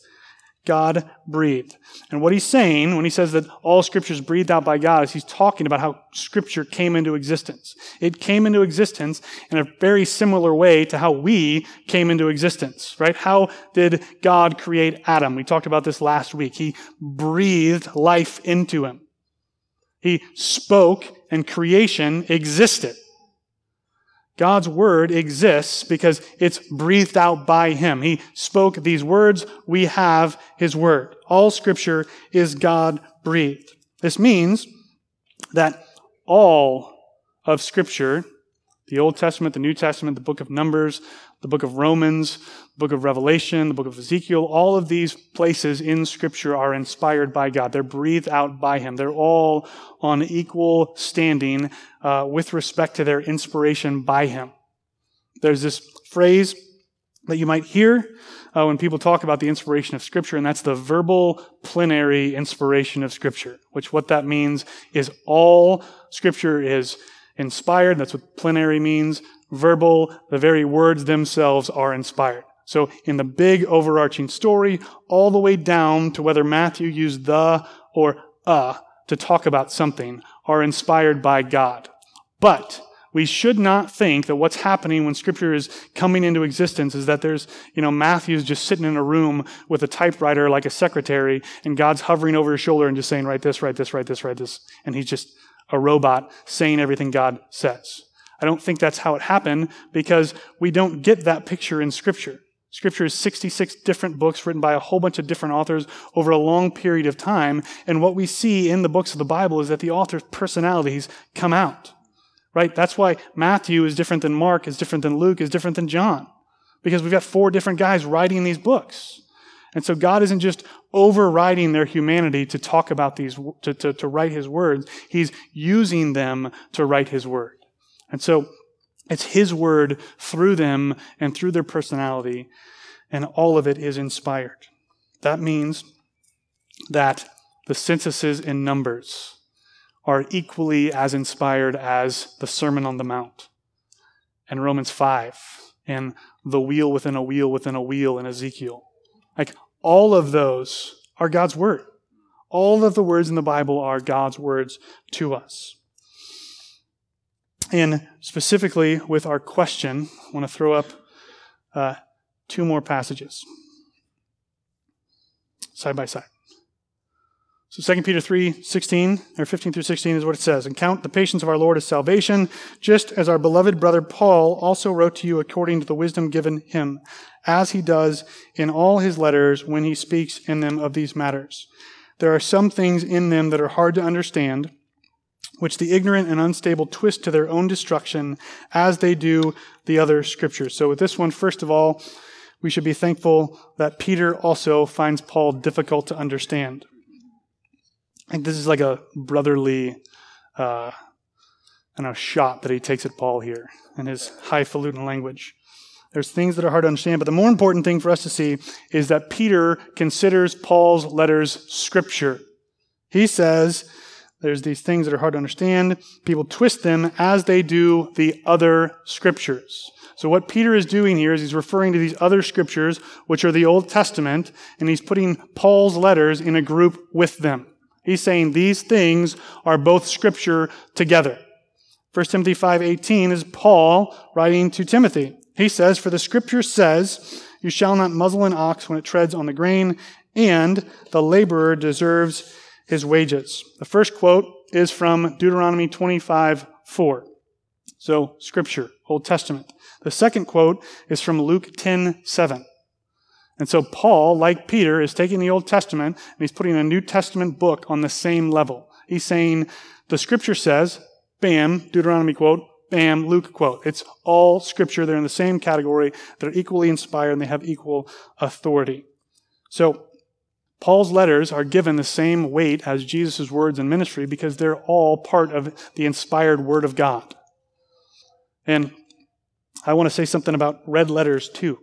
God breathed. And what he's saying when he says that all scripture is breathed out by God is he's talking about how scripture came into existence. It came into existence in a very similar way to how we came into existence, right? How did God create Adam? We talked about this last week. He breathed life into him. He spoke and creation existed. God's word exists because it's breathed out by him. He spoke these words. We have his word. All scripture is God breathed. This means that all of scripture, the Old Testament, the New Testament, the book of Numbers, the book of Romans, book of Revelation, the book of Ezekiel, all of these places in Scripture are inspired by God. They're breathed out by Him. They're all on equal standing uh, with respect to their inspiration by Him. There's this phrase that you might hear uh, when people talk about the inspiration of Scripture, and that's the verbal plenary inspiration of Scripture, which what that means is all Scripture is inspired. That's what plenary means verbal, the very words themselves are inspired. So in the big overarching story, all the way down to whether Matthew used the or a to talk about something, are inspired by God. But we should not think that what's happening when scripture is coming into existence is that there's, you know, Matthew's just sitting in a room with a typewriter like a secretary and God's hovering over his shoulder and just saying, write this, write this, write this, write this. And he's just a robot saying everything God says. I don't think that's how it happened because we don't get that picture in Scripture. Scripture is 66 different books written by a whole bunch of different authors over a long period of time. And what we see in the books of the Bible is that the author's personalities come out. Right? That's why Matthew is different than Mark, is different than Luke, is different than John. Because we've got four different guys writing these books. And so God isn't just overriding their humanity to talk about these, to, to, to write his words. He's using them to write his word. And so it's His word through them and through their personality, and all of it is inspired. That means that the censuses in Numbers are equally as inspired as the Sermon on the Mount and Romans 5 and the wheel within a wheel within a wheel in Ezekiel. Like all of those are God's word. All of the words in the Bible are God's words to us. And specifically with our question, I want to throw up uh, two more passages side by side. So 2 Peter 3, 16, or 15 through 16 is what it says. And count the patience of our Lord as salvation, just as our beloved brother Paul also wrote to you according to the wisdom given him, as he does in all his letters when he speaks in them of these matters. There are some things in them that are hard to understand, which the ignorant and unstable twist to their own destruction as they do the other scriptures. So with this one, first of all, we should be thankful that Peter also finds Paul difficult to understand. I think this is like a brotherly, uh, I know, shot that he takes at Paul here in his highfalutin language. There's things that are hard to understand, but the more important thing for us to see is that Peter considers Paul's letters scripture. He says, there's these things that are hard to understand. People twist them as they do the other scriptures. So what Peter is doing here is he's referring to these other scriptures, which are the Old Testament, and he's putting Paul's letters in a group with them. He's saying these things are both scripture together. 1 Timothy 5:18 is Paul writing to Timothy. He says, "For the scripture says, you shall not muzzle an ox when it treads on the grain, and the laborer deserves his wages. The first quote is from Deuteronomy 25 4. So, scripture, Old Testament. The second quote is from Luke 10 7. And so, Paul, like Peter, is taking the Old Testament and he's putting a New Testament book on the same level. He's saying, the scripture says, bam, Deuteronomy quote, bam, Luke quote. It's all scripture. They're in the same category. They're equally inspired and they have equal authority. So, Paul's letters are given the same weight as Jesus' words in ministry because they're all part of the inspired Word of God. And I want to say something about red letters too.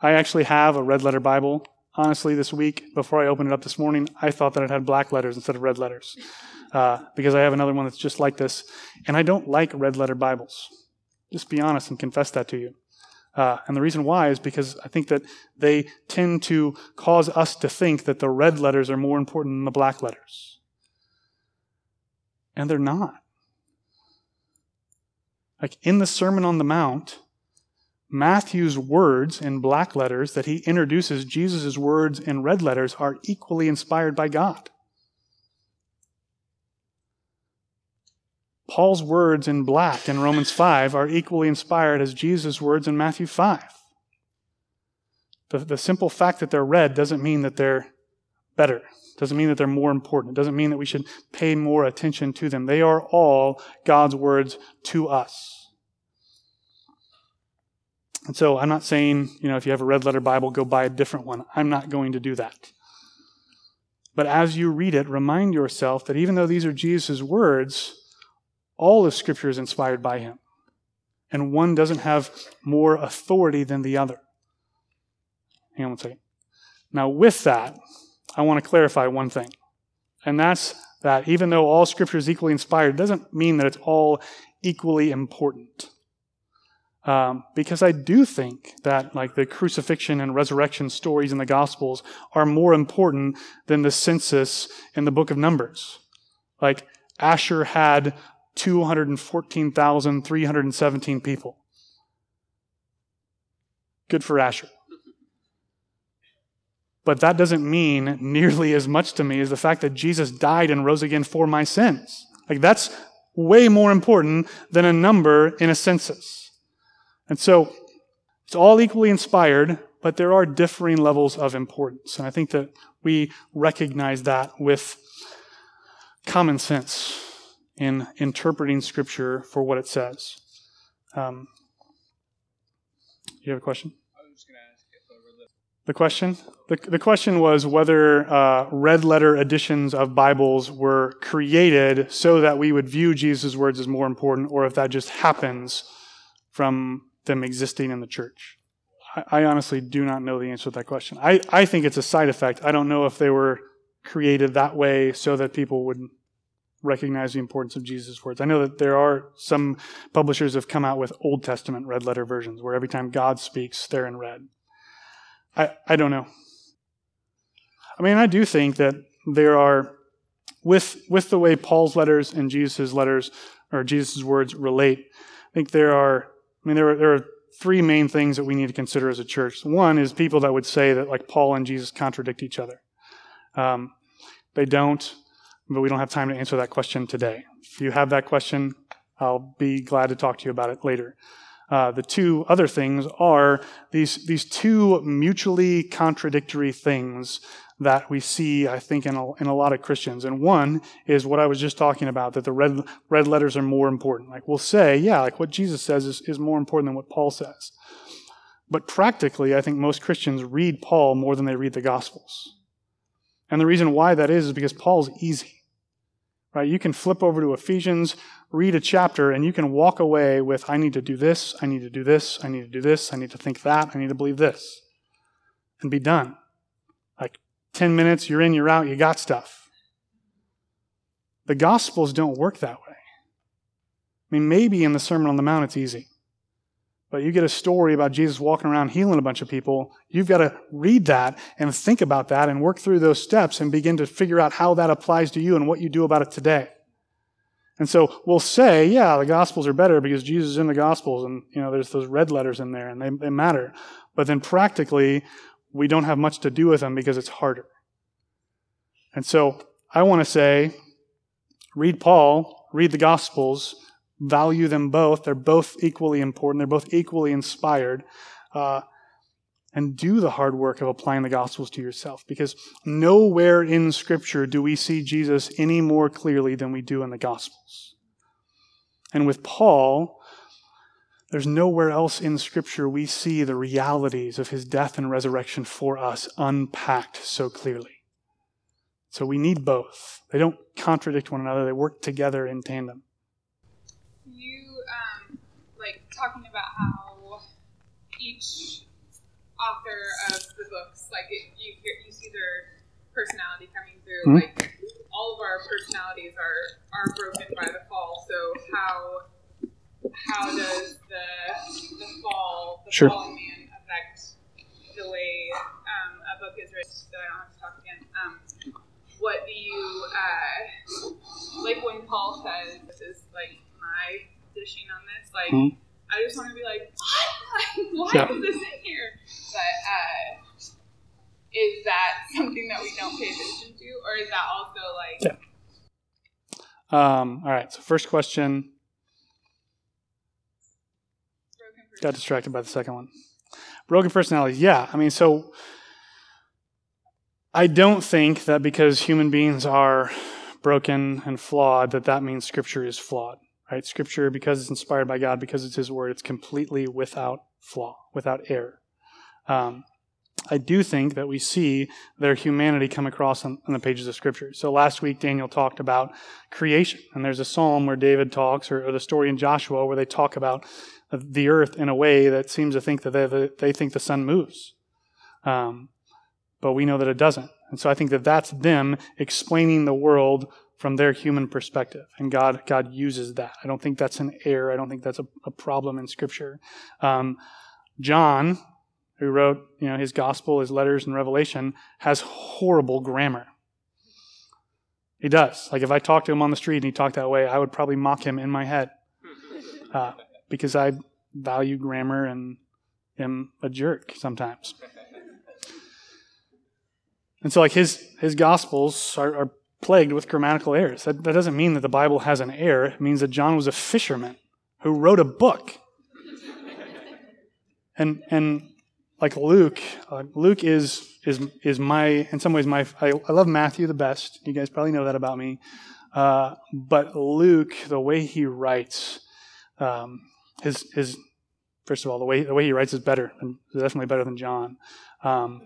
I actually have a red letter Bible. Honestly, this week, before I opened it up this morning, I thought that it had black letters instead of red letters uh, because I have another one that's just like this. And I don't like red letter Bibles. Just be honest and confess that to you. Uh, and the reason why is because I think that they tend to cause us to think that the red letters are more important than the black letters. And they're not. Like in the Sermon on the Mount, Matthew's words in black letters that he introduces Jesus' words in red letters are equally inspired by God. Paul's words in black in Romans 5 are equally inspired as Jesus' words in Matthew 5. The, the simple fact that they're red doesn't mean that they're better. Doesn't mean that they're more important. It doesn't mean that we should pay more attention to them. They are all God's words to us. And so I'm not saying, you know, if you have a red letter Bible, go buy a different one. I'm not going to do that. But as you read it, remind yourself that even though these are Jesus' words, all of Scripture is inspired by him. And one doesn't have more authority than the other. Hang on one second. Now, with that, I want to clarify one thing. And that's that even though all Scripture is equally inspired, doesn't mean that it's all equally important. Um, because I do think that like the crucifixion and resurrection stories in the Gospels are more important than the census in the book of Numbers. Like Asher had 214,317 people. Good for Asher. But that doesn't mean nearly as much to me as the fact that Jesus died and rose again for my sins. Like that's way more important than a number in a census. And so it's all equally inspired, but there are differing levels of importance. And I think that we recognize that with common sense in interpreting Scripture for what it says. Um, you have a question? The question? The, the question was whether uh, red letter editions of Bibles were created so that we would view Jesus' words as more important, or if that just happens from them existing in the church? I, I honestly do not know the answer to that question. I, I think it's a side effect. I don't know if they were created that way so that people would recognize the importance of Jesus' words. I know that there are some publishers have come out with Old Testament red letter versions where every time God speaks, they're in red. I, I don't know. I mean, I do think that there are, with, with the way Paul's letters and Jesus' letters or Jesus' words relate, I think there are I mean, there are, there are three main things that we need to consider as a church. One is people that would say that like Paul and Jesus contradict each other. Um, they don't, but we don't have time to answer that question today. If you have that question, I'll be glad to talk to you about it later. Uh, the two other things are these, these two mutually contradictory things that we see, I think, in a, in a lot of Christians. And one is what I was just talking about, that the red, red letters are more important. Like we'll say, yeah, like what Jesus says is, is more important than what Paul says. But practically, I think most Christians read Paul more than they read the Gospels. And the reason why that is, is because Paul's easy. Right? You can flip over to Ephesians, read a chapter, and you can walk away with, I need to do this, I need to do this, I need to do this, I need to think that, I need to believe this, and be done. Like 10 minutes, you're in, you're out, you got stuff. The Gospels don't work that way. I mean, maybe in the Sermon on the Mount it's easy. But you get a story about Jesus walking around healing a bunch of people. You've got to read that and think about that and work through those steps and begin to figure out how that applies to you and what you do about it today. And so we'll say, yeah, the Gospels are better because Jesus is in the Gospels and, you know, there's those red letters in there and they, they matter. But then practically, we don't have much to do with them because it's harder. And so I want to say, read Paul, read the Gospels, value them both. They're both equally important, they're both equally inspired. Uh, and do the hard work of applying the Gospels to yourself because nowhere in Scripture do we see Jesus any more clearly than we do in the Gospels. And with Paul, there's nowhere else in Scripture we see the realities of his death and resurrection for us unpacked so clearly. So we need both. They don't contradict one another, they work together in tandem. You, um, like, talking about how each author of the books, like, it, you, hear, you see their personality coming through. Mm-hmm. Like, all of our personalities are, are broken by the fall. So, how how does the the fall, the sure. fallen man affect the way um, a book is written? So I don't have to talk again. Um, what do you uh, like when Paul says, "This is like my dishing on this"? Like, mm-hmm. I just want to be like, "What? Why yeah. is this in here?" But uh, is that something that we don't pay attention to, or is that also like? Yeah. Um, all right, so first question. Got distracted by the second one. Broken personality. Yeah, I mean, so I don't think that because human beings are broken and flawed, that that means Scripture is flawed. Right? Scripture, because it's inspired by God, because it's His Word, it's completely without flaw, without error. Um, I do think that we see their humanity come across on, on, the pages of Scripture. So last week, Daniel talked about creation, and there's a psalm where David talks, or, or the story in Joshua where they talk about the earth in a way that seems to think that they, they think the sun moves. Um, but we know that it doesn't. And so I think that that's them explaining the world from their human perspective. And God, God uses that. I don't think that's an error. I don't think that's a, a problem in Scripture. Um, John, who wrote you know his gospel, his letters, and Revelation, has horrible grammar. He does. Like if I talked to him on the street and he talked that way, I would probably mock him in my head uh, because I value grammar and am a jerk sometimes. And so, like his his gospels are, are plagued with grammatical errors. That, that doesn't mean that the Bible has an error. It means that John was a fisherman who wrote a book. and and like Luke, uh, Luke is is is my in some ways my I, I, love Matthew the best. You guys probably know that about me. Uh, but Luke, the way he writes, um, his his first of all the way the way he writes is better, and definitely better than John. Um,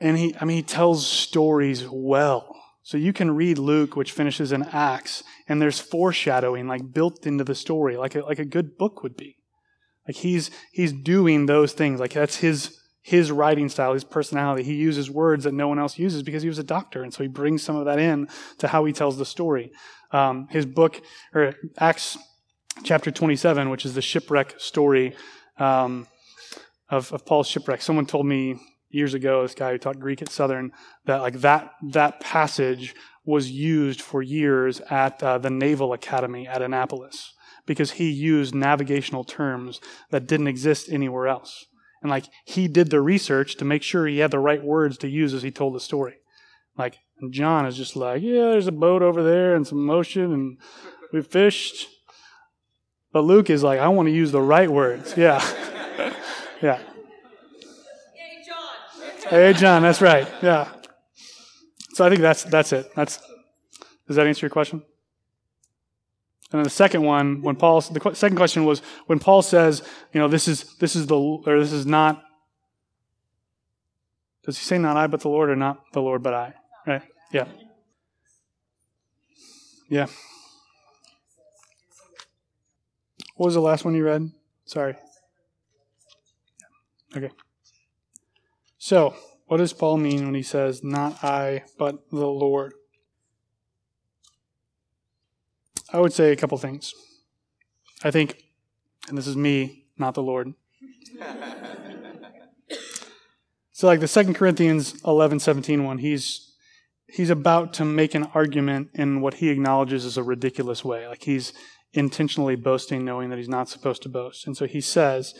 and he I mean he tells stories well. So you can read Luke, which finishes in Acts, and there's foreshadowing like built into the story, like a, like a good book would be. Like he's he's doing those things. Like that's his his writing style, his personality. He uses words that no one else uses because he was a doctor, and so he brings some of that in to how he tells the story. Um, his book, or Acts chapter 27, which is the shipwreck story um, of, of Paul's shipwreck. Someone told me years ago, this guy who taught Greek at Southern, that like that that passage was used for years at uh, the Naval Academy at Annapolis because he used navigational terms that didn't exist anywhere else. And like he did the research to make sure he had the right words to use as he told the story. Like John is just like, yeah, there's a boat over there and some motion and we fished. But Luke is like, I want to use the right words. Yeah. yeah. Hey John. That's right. Yeah. So I think that's that's it. That's does that answer your question? And then the second one, when Paul, the second question was when Paul says, you know, this is this is the or this is not. Does he say not I but the Lord or not the Lord but I? Right? Yeah. Yeah. What was the last one you read? Sorry. Okay. So, what does Paul mean when he says, not I, but the Lord? I would say a couple things. I think, and this is me, not the Lord. so, like the Second Corinthians 11 17 one, he's, he's about to make an argument in what he acknowledges is a ridiculous way. Like he's intentionally boasting, knowing that he's not supposed to boast. And so he says,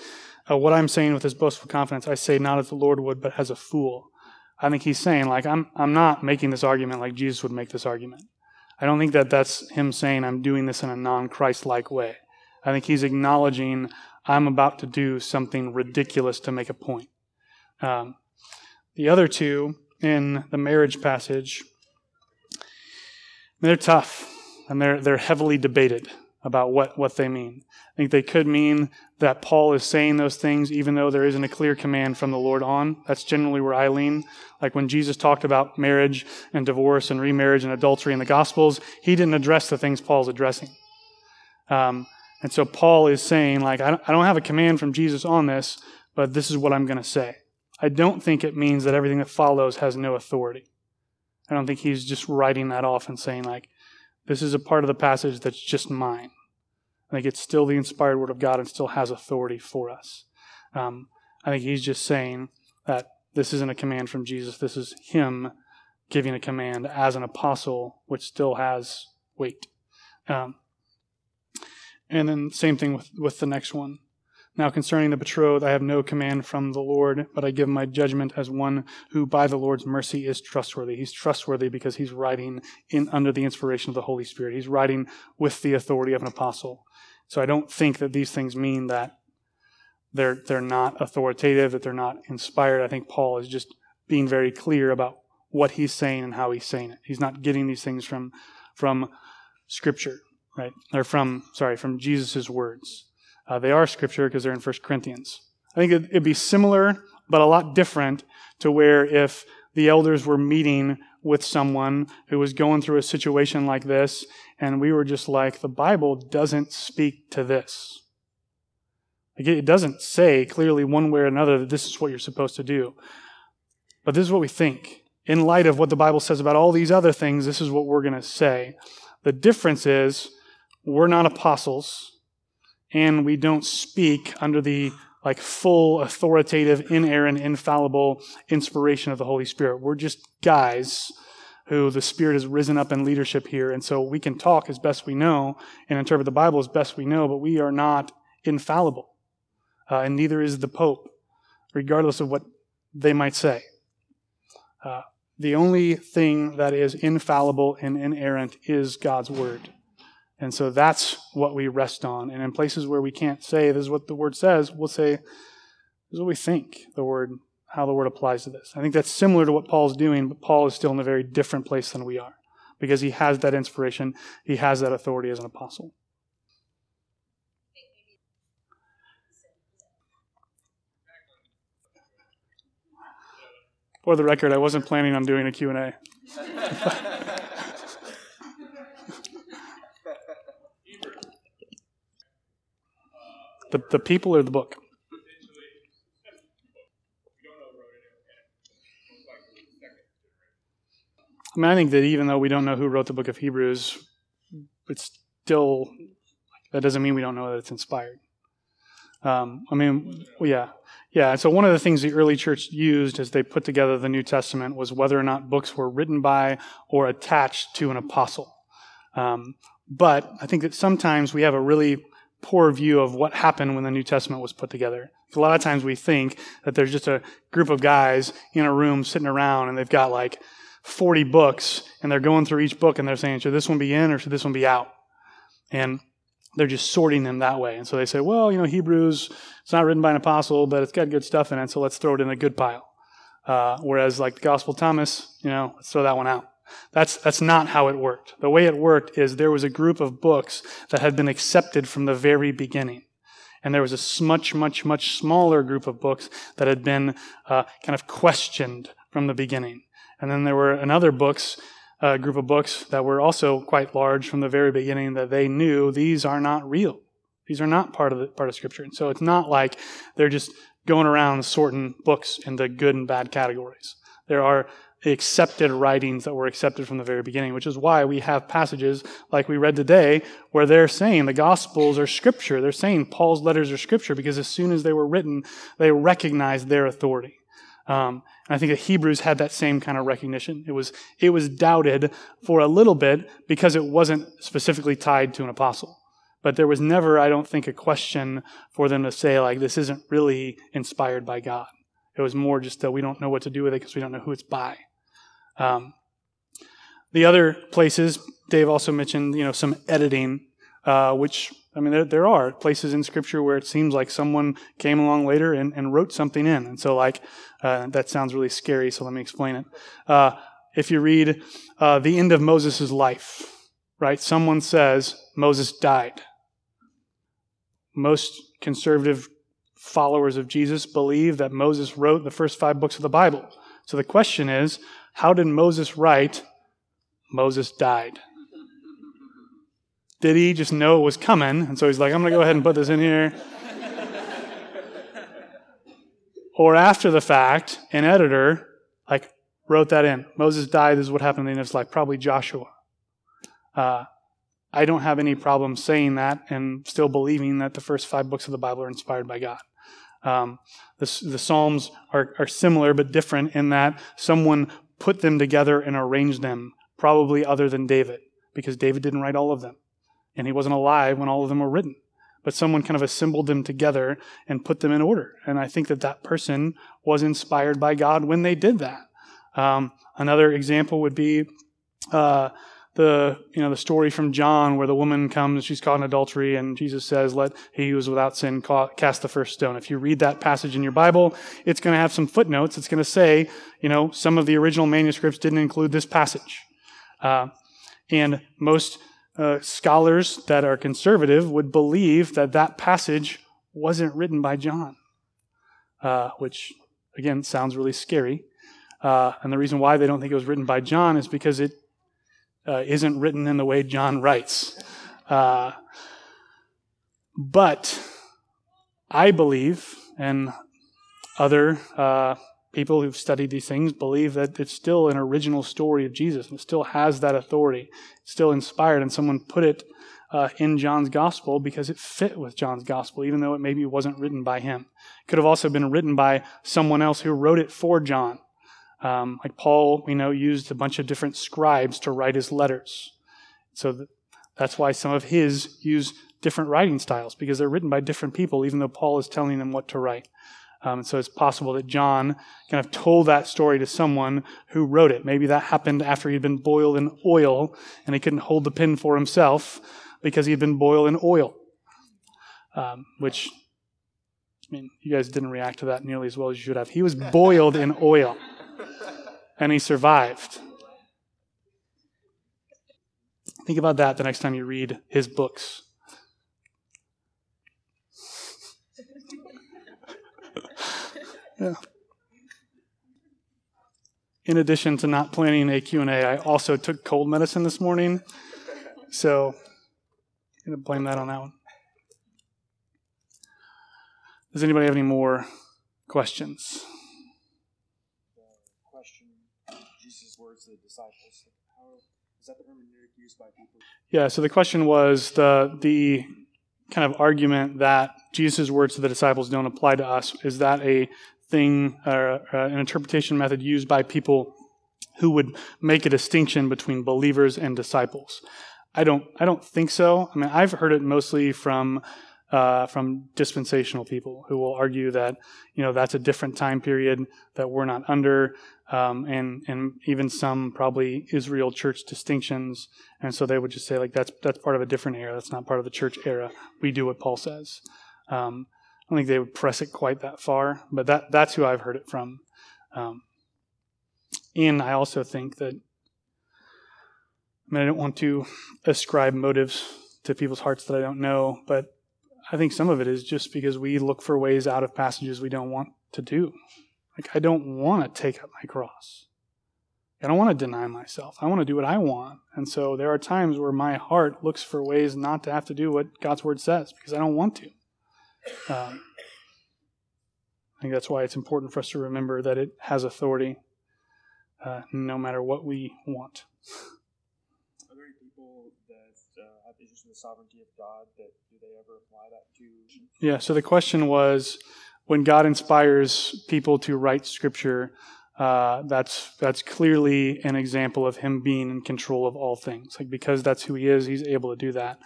uh, What I'm saying with this boastful confidence, I say not as the Lord would, but as a fool. I think he's saying, like, I'm, I'm not making this argument like Jesus would make this argument. I don't think that that's him saying, I'm doing this in a non Christ like way. I think he's acknowledging, I'm about to do something ridiculous to make a point. Um, the other two in the marriage passage, they're tough and they're, they're heavily debated about what, what they mean. I think they could mean that Paul is saying those things even though there isn't a clear command from the Lord on. That's generally where I lean. Like when Jesus talked about marriage and divorce and remarriage and adultery in the Gospels, he didn't address the things Paul's addressing. Um, and so Paul is saying, like, I I don't have a command from Jesus on this, but this is what I'm going to say. I don't think it means that everything that follows has no authority. I don't think he's just writing that off and saying, like, this is a part of the passage that's just mine. I think it's still the inspired word of God and still has authority for us. Um, I think he's just saying that this isn't a command from Jesus. This is him giving a command as an apostle, which still has weight. Um, and then same thing with, with the next one. Now concerning the betrothed, I have no command from the Lord, but I give my judgment as one who by the Lord's mercy is trustworthy. He's trustworthy because he's writing in under the inspiration of the Holy Spirit. He's writing with the authority of an apostle. So I don't think that these things mean that they're they're not authoritative, that they're not inspired. I think Paul is just being very clear about what he's saying and how he's saying it. He's not getting these things from from scripture, right? Or from sorry, from Jesus' words. Uh, they are scripture because they're in 1 Corinthians. I think it'd be similar, but a lot different to where if the elders were meeting with someone who was going through a situation like this, and we were just like, the Bible doesn't speak to this. Like it doesn't say clearly one way or another that this is what you're supposed to do. But this is what we think. In light of what the Bible says about all these other things, this is what we're going to say. The difference is we're not apostles and we don't speak under the like full authoritative inerrant infallible inspiration of the holy spirit. We're just guys who the spirit has risen up in leadership here and so we can talk as best we know and interpret the bible as best we know but we are not infallible uh, and neither is the pope regardless of what they might say. Uh, the only thing that is infallible and inerrant is god's word and so that's what we rest on. And in places where we can't say this is what the word says, we'll say this is what we think the word, how the word applies to this. I think that's similar to what Paul's doing, but Paul is still in a very different place than we are because he has that inspiration, he has that authority as an apostle. For the record, I wasn't planning on doing a Q&A. The, the people or the book? I mean, I think that even though we don't know who wrote the book of Hebrews, it's still, that doesn't mean we don't know that it's inspired. Um, I mean, yeah. Yeah, so one of the things the early church used as they put together the New Testament was whether or not books were written by or attached to an apostle. Um, but I think that sometimes we have a really poor view of what happened when the New Testament was put together. A lot of times we think that there's just a group of guys in a room sitting around and they've got like 40 books and they're going through each book and they're saying, should this one be in or should this one be out? And they're just sorting them that way. And so they say, well, you know, Hebrews, it's not written by an apostle, but it's got good stuff in it, so let's throw it in a good pile. Uh, whereas like the Gospel of Thomas, you know, let's throw that one out. That's, that's not how it worked. The way it worked is there was a group of books that had been accepted from the very beginning. And there was a much, much, much smaller group of books that had been uh, kind of questioned from the beginning. And then there were another books, uh, group of books that were also quite large from the very beginning that they knew these are not real. These are not part of the part of Scripture. And so it's not like they're just going around sorting books into good and bad categories. There are accepted writings that were accepted from the very beginning, which is why we have passages like we read today where they're saying the Gospels are Scripture. They're saying Paul's letters are Scripture because as soon as they were written, they recognized their authority. Um, and I think the Hebrews had that same kind of recognition. It was, it was doubted for a little bit because it wasn't specifically tied to an apostle. But there was never, I don't think, a question for them to say, like, this isn't really inspired by God. It was more just that we don't know what to do with it because we don't know who it's by. Um, the other places, Dave also mentioned, you know, some editing, uh, which I mean, there, there, are places in Scripture where it seems like someone came along later and, and wrote something in, and so like uh, that sounds really scary. So let me explain it. Uh, if you read uh, the end of Moses' life, right? Someone says Moses died. Most conservative followers of Jesus believe that Moses wrote the first five books of the Bible. So the question is, how did Moses write, Moses died? Did he just know it was coming? And so he's like, I'm going to go ahead and put this in here. or after the fact, an editor like wrote that in. Moses died. This is what happened in his life. Probably Joshua. Uh, I don't have any problem saying that and still believing that the first five books of the Bible are inspired by God. Um, the, the Psalms are, are similar but different in that someone put them together and arranged them, probably other than David, because David didn't write all of them. And he wasn't alive when all of them were written. but someone kind of assembled them together and put them in order. And I think that that person was inspired by God when they did that. Um, another example would be uh, the you know the story from John where the woman comes, she's caught in adultery, and Jesus says, "Let he who is without sin cast the first stone." If you read that passage in your Bible, it's going to have some footnotes. It's going to say, you know, some of the original manuscripts didn't include this passage, uh, and most uh, scholars that are conservative would believe that that passage wasn't written by John, uh, which again sounds really scary. Uh, and the reason why they don't think it was written by John is because it uh, isn't written in the way John writes. Uh, but I believe, and other uh, people who've studied these things believe that it's still an original story of Jesus and it still has that authority. It's still inspired, and someone put it uh, in John's gospel because it fit with John's gospel, even though it maybe wasn't written by him. It could have also been written by someone else who wrote it for John. Um, like Paul, we know, used a bunch of different scribes to write his letters. So that's why some of his use different writing styles because they're written by different people, even though Paul is telling them what to write. Um, so it's possible that John kind of told that story to someone who wrote it. Maybe that happened after he'd been boiled in oil and he couldn't hold the pen for himself because he'd been boiled in oil. Um, which, I mean, you guys didn't react to that nearly as well as you should have. He was boiled in oil and he survived. Think about that the next time you read his books. yeah. In addition to not planning a Q&A, I also took cold medicine this morning. So I'm going to blame that on that one. Does anybody have any more questions? the disciples? How is that the hermeneutic used by people? Yeah, so the question was the the kind of argument that Jesus' words to the disciples don't apply to us. Is that a thing, or uh, an interpretation method used by people who would make a distinction between believers and disciples? I don't. I don't think so. I mean, I've heard it mostly from uh, from dispensational people who will argue that you know that's a different time period that we're not under, um, and and even some probably Israel church distinctions, and so they would just say like that's that's part of a different era. That's not part of the church era. We do what Paul says. Um, I don't think they would press it quite that far, but that that's who I've heard it from. Um, and I also think that I mean I don't want to ascribe motives to people's hearts that I don't know, but I think some of it is just because we look for ways out of passages we don't want to do. Like, I don't want to take up my cross. I don't want to deny myself. I want to do what I want. And so there are times where my heart looks for ways not to have to do what God's word says because I don't want to. Um, I think that's why it's important for us to remember that it has authority uh, no matter what we want. issues with the sovereignty of God that do they ever apply that to? Yeah, so the question was when God inspires people to write scripture, uh, that's that's clearly an example of him being in control of all things. Like because that's who he is, he's able to do that.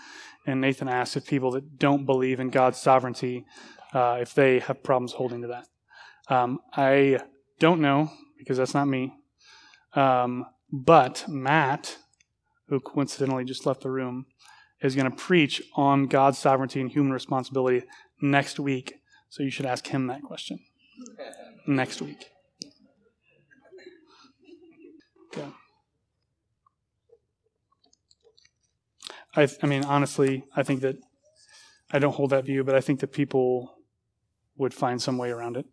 And Nathan asked if people that don't believe in God's sovereignty, uh, if they have problems holding to that. Um, I don't know because that's not me. Um, but Matt, who coincidentally just left the room, is going to preach on God's sovereignty and human responsibility next week. So you should ask him that question next week. Yeah. I, I mean, honestly, I think that I don't hold that view, but I think that people would find some way around it.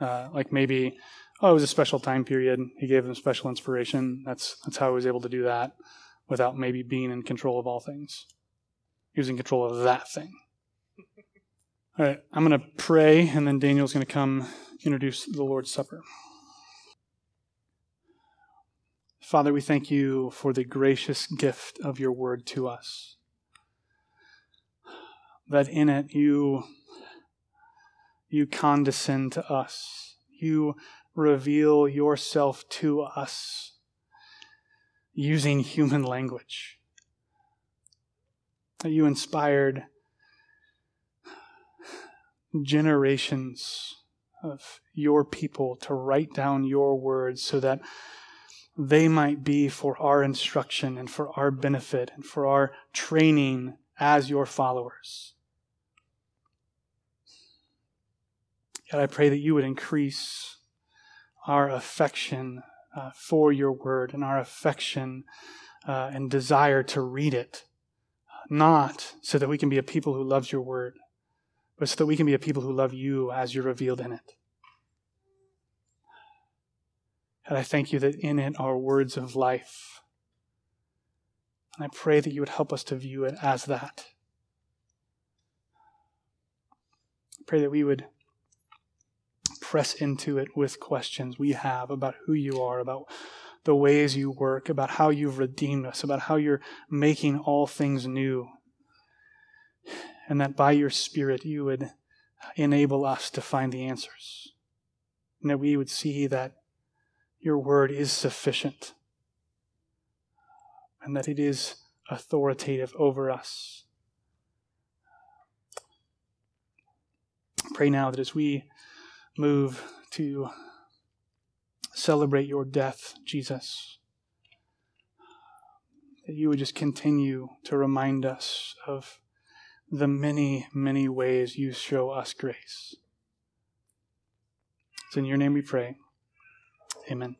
Uh, like maybe, oh, it was a special time period. He gave them special inspiration. That's that's how he was able to do that without maybe being in control of all things. Was in control of that thing. All right, I'm going to pray, and then Daniel's going to come introduce the Lord's Supper. Father, we thank you for the gracious gift of your word to us. That in it you, you condescend to us. You reveal yourself to us using human language that you inspired generations of your people to write down your words so that they might be for our instruction and for our benefit and for our training as your followers. God, I pray that you would increase our affection uh, for your word and our affection uh, and desire to read it, not so that we can be a people who loves your word, but so that we can be a people who love you as you're revealed in it. And I thank you that in it are words of life. And I pray that you would help us to view it as that. I pray that we would press into it with questions we have about who you are, about the ways you work, about how you've redeemed us, about how you're making all things new. And that by your Spirit you would enable us to find the answers. And that we would see that your word is sufficient and that it is authoritative over us. Pray now that as we move to celebrate your death, Jesus, that you would just continue to remind us of the many, many ways you show us grace. It's in your name we pray. Amen.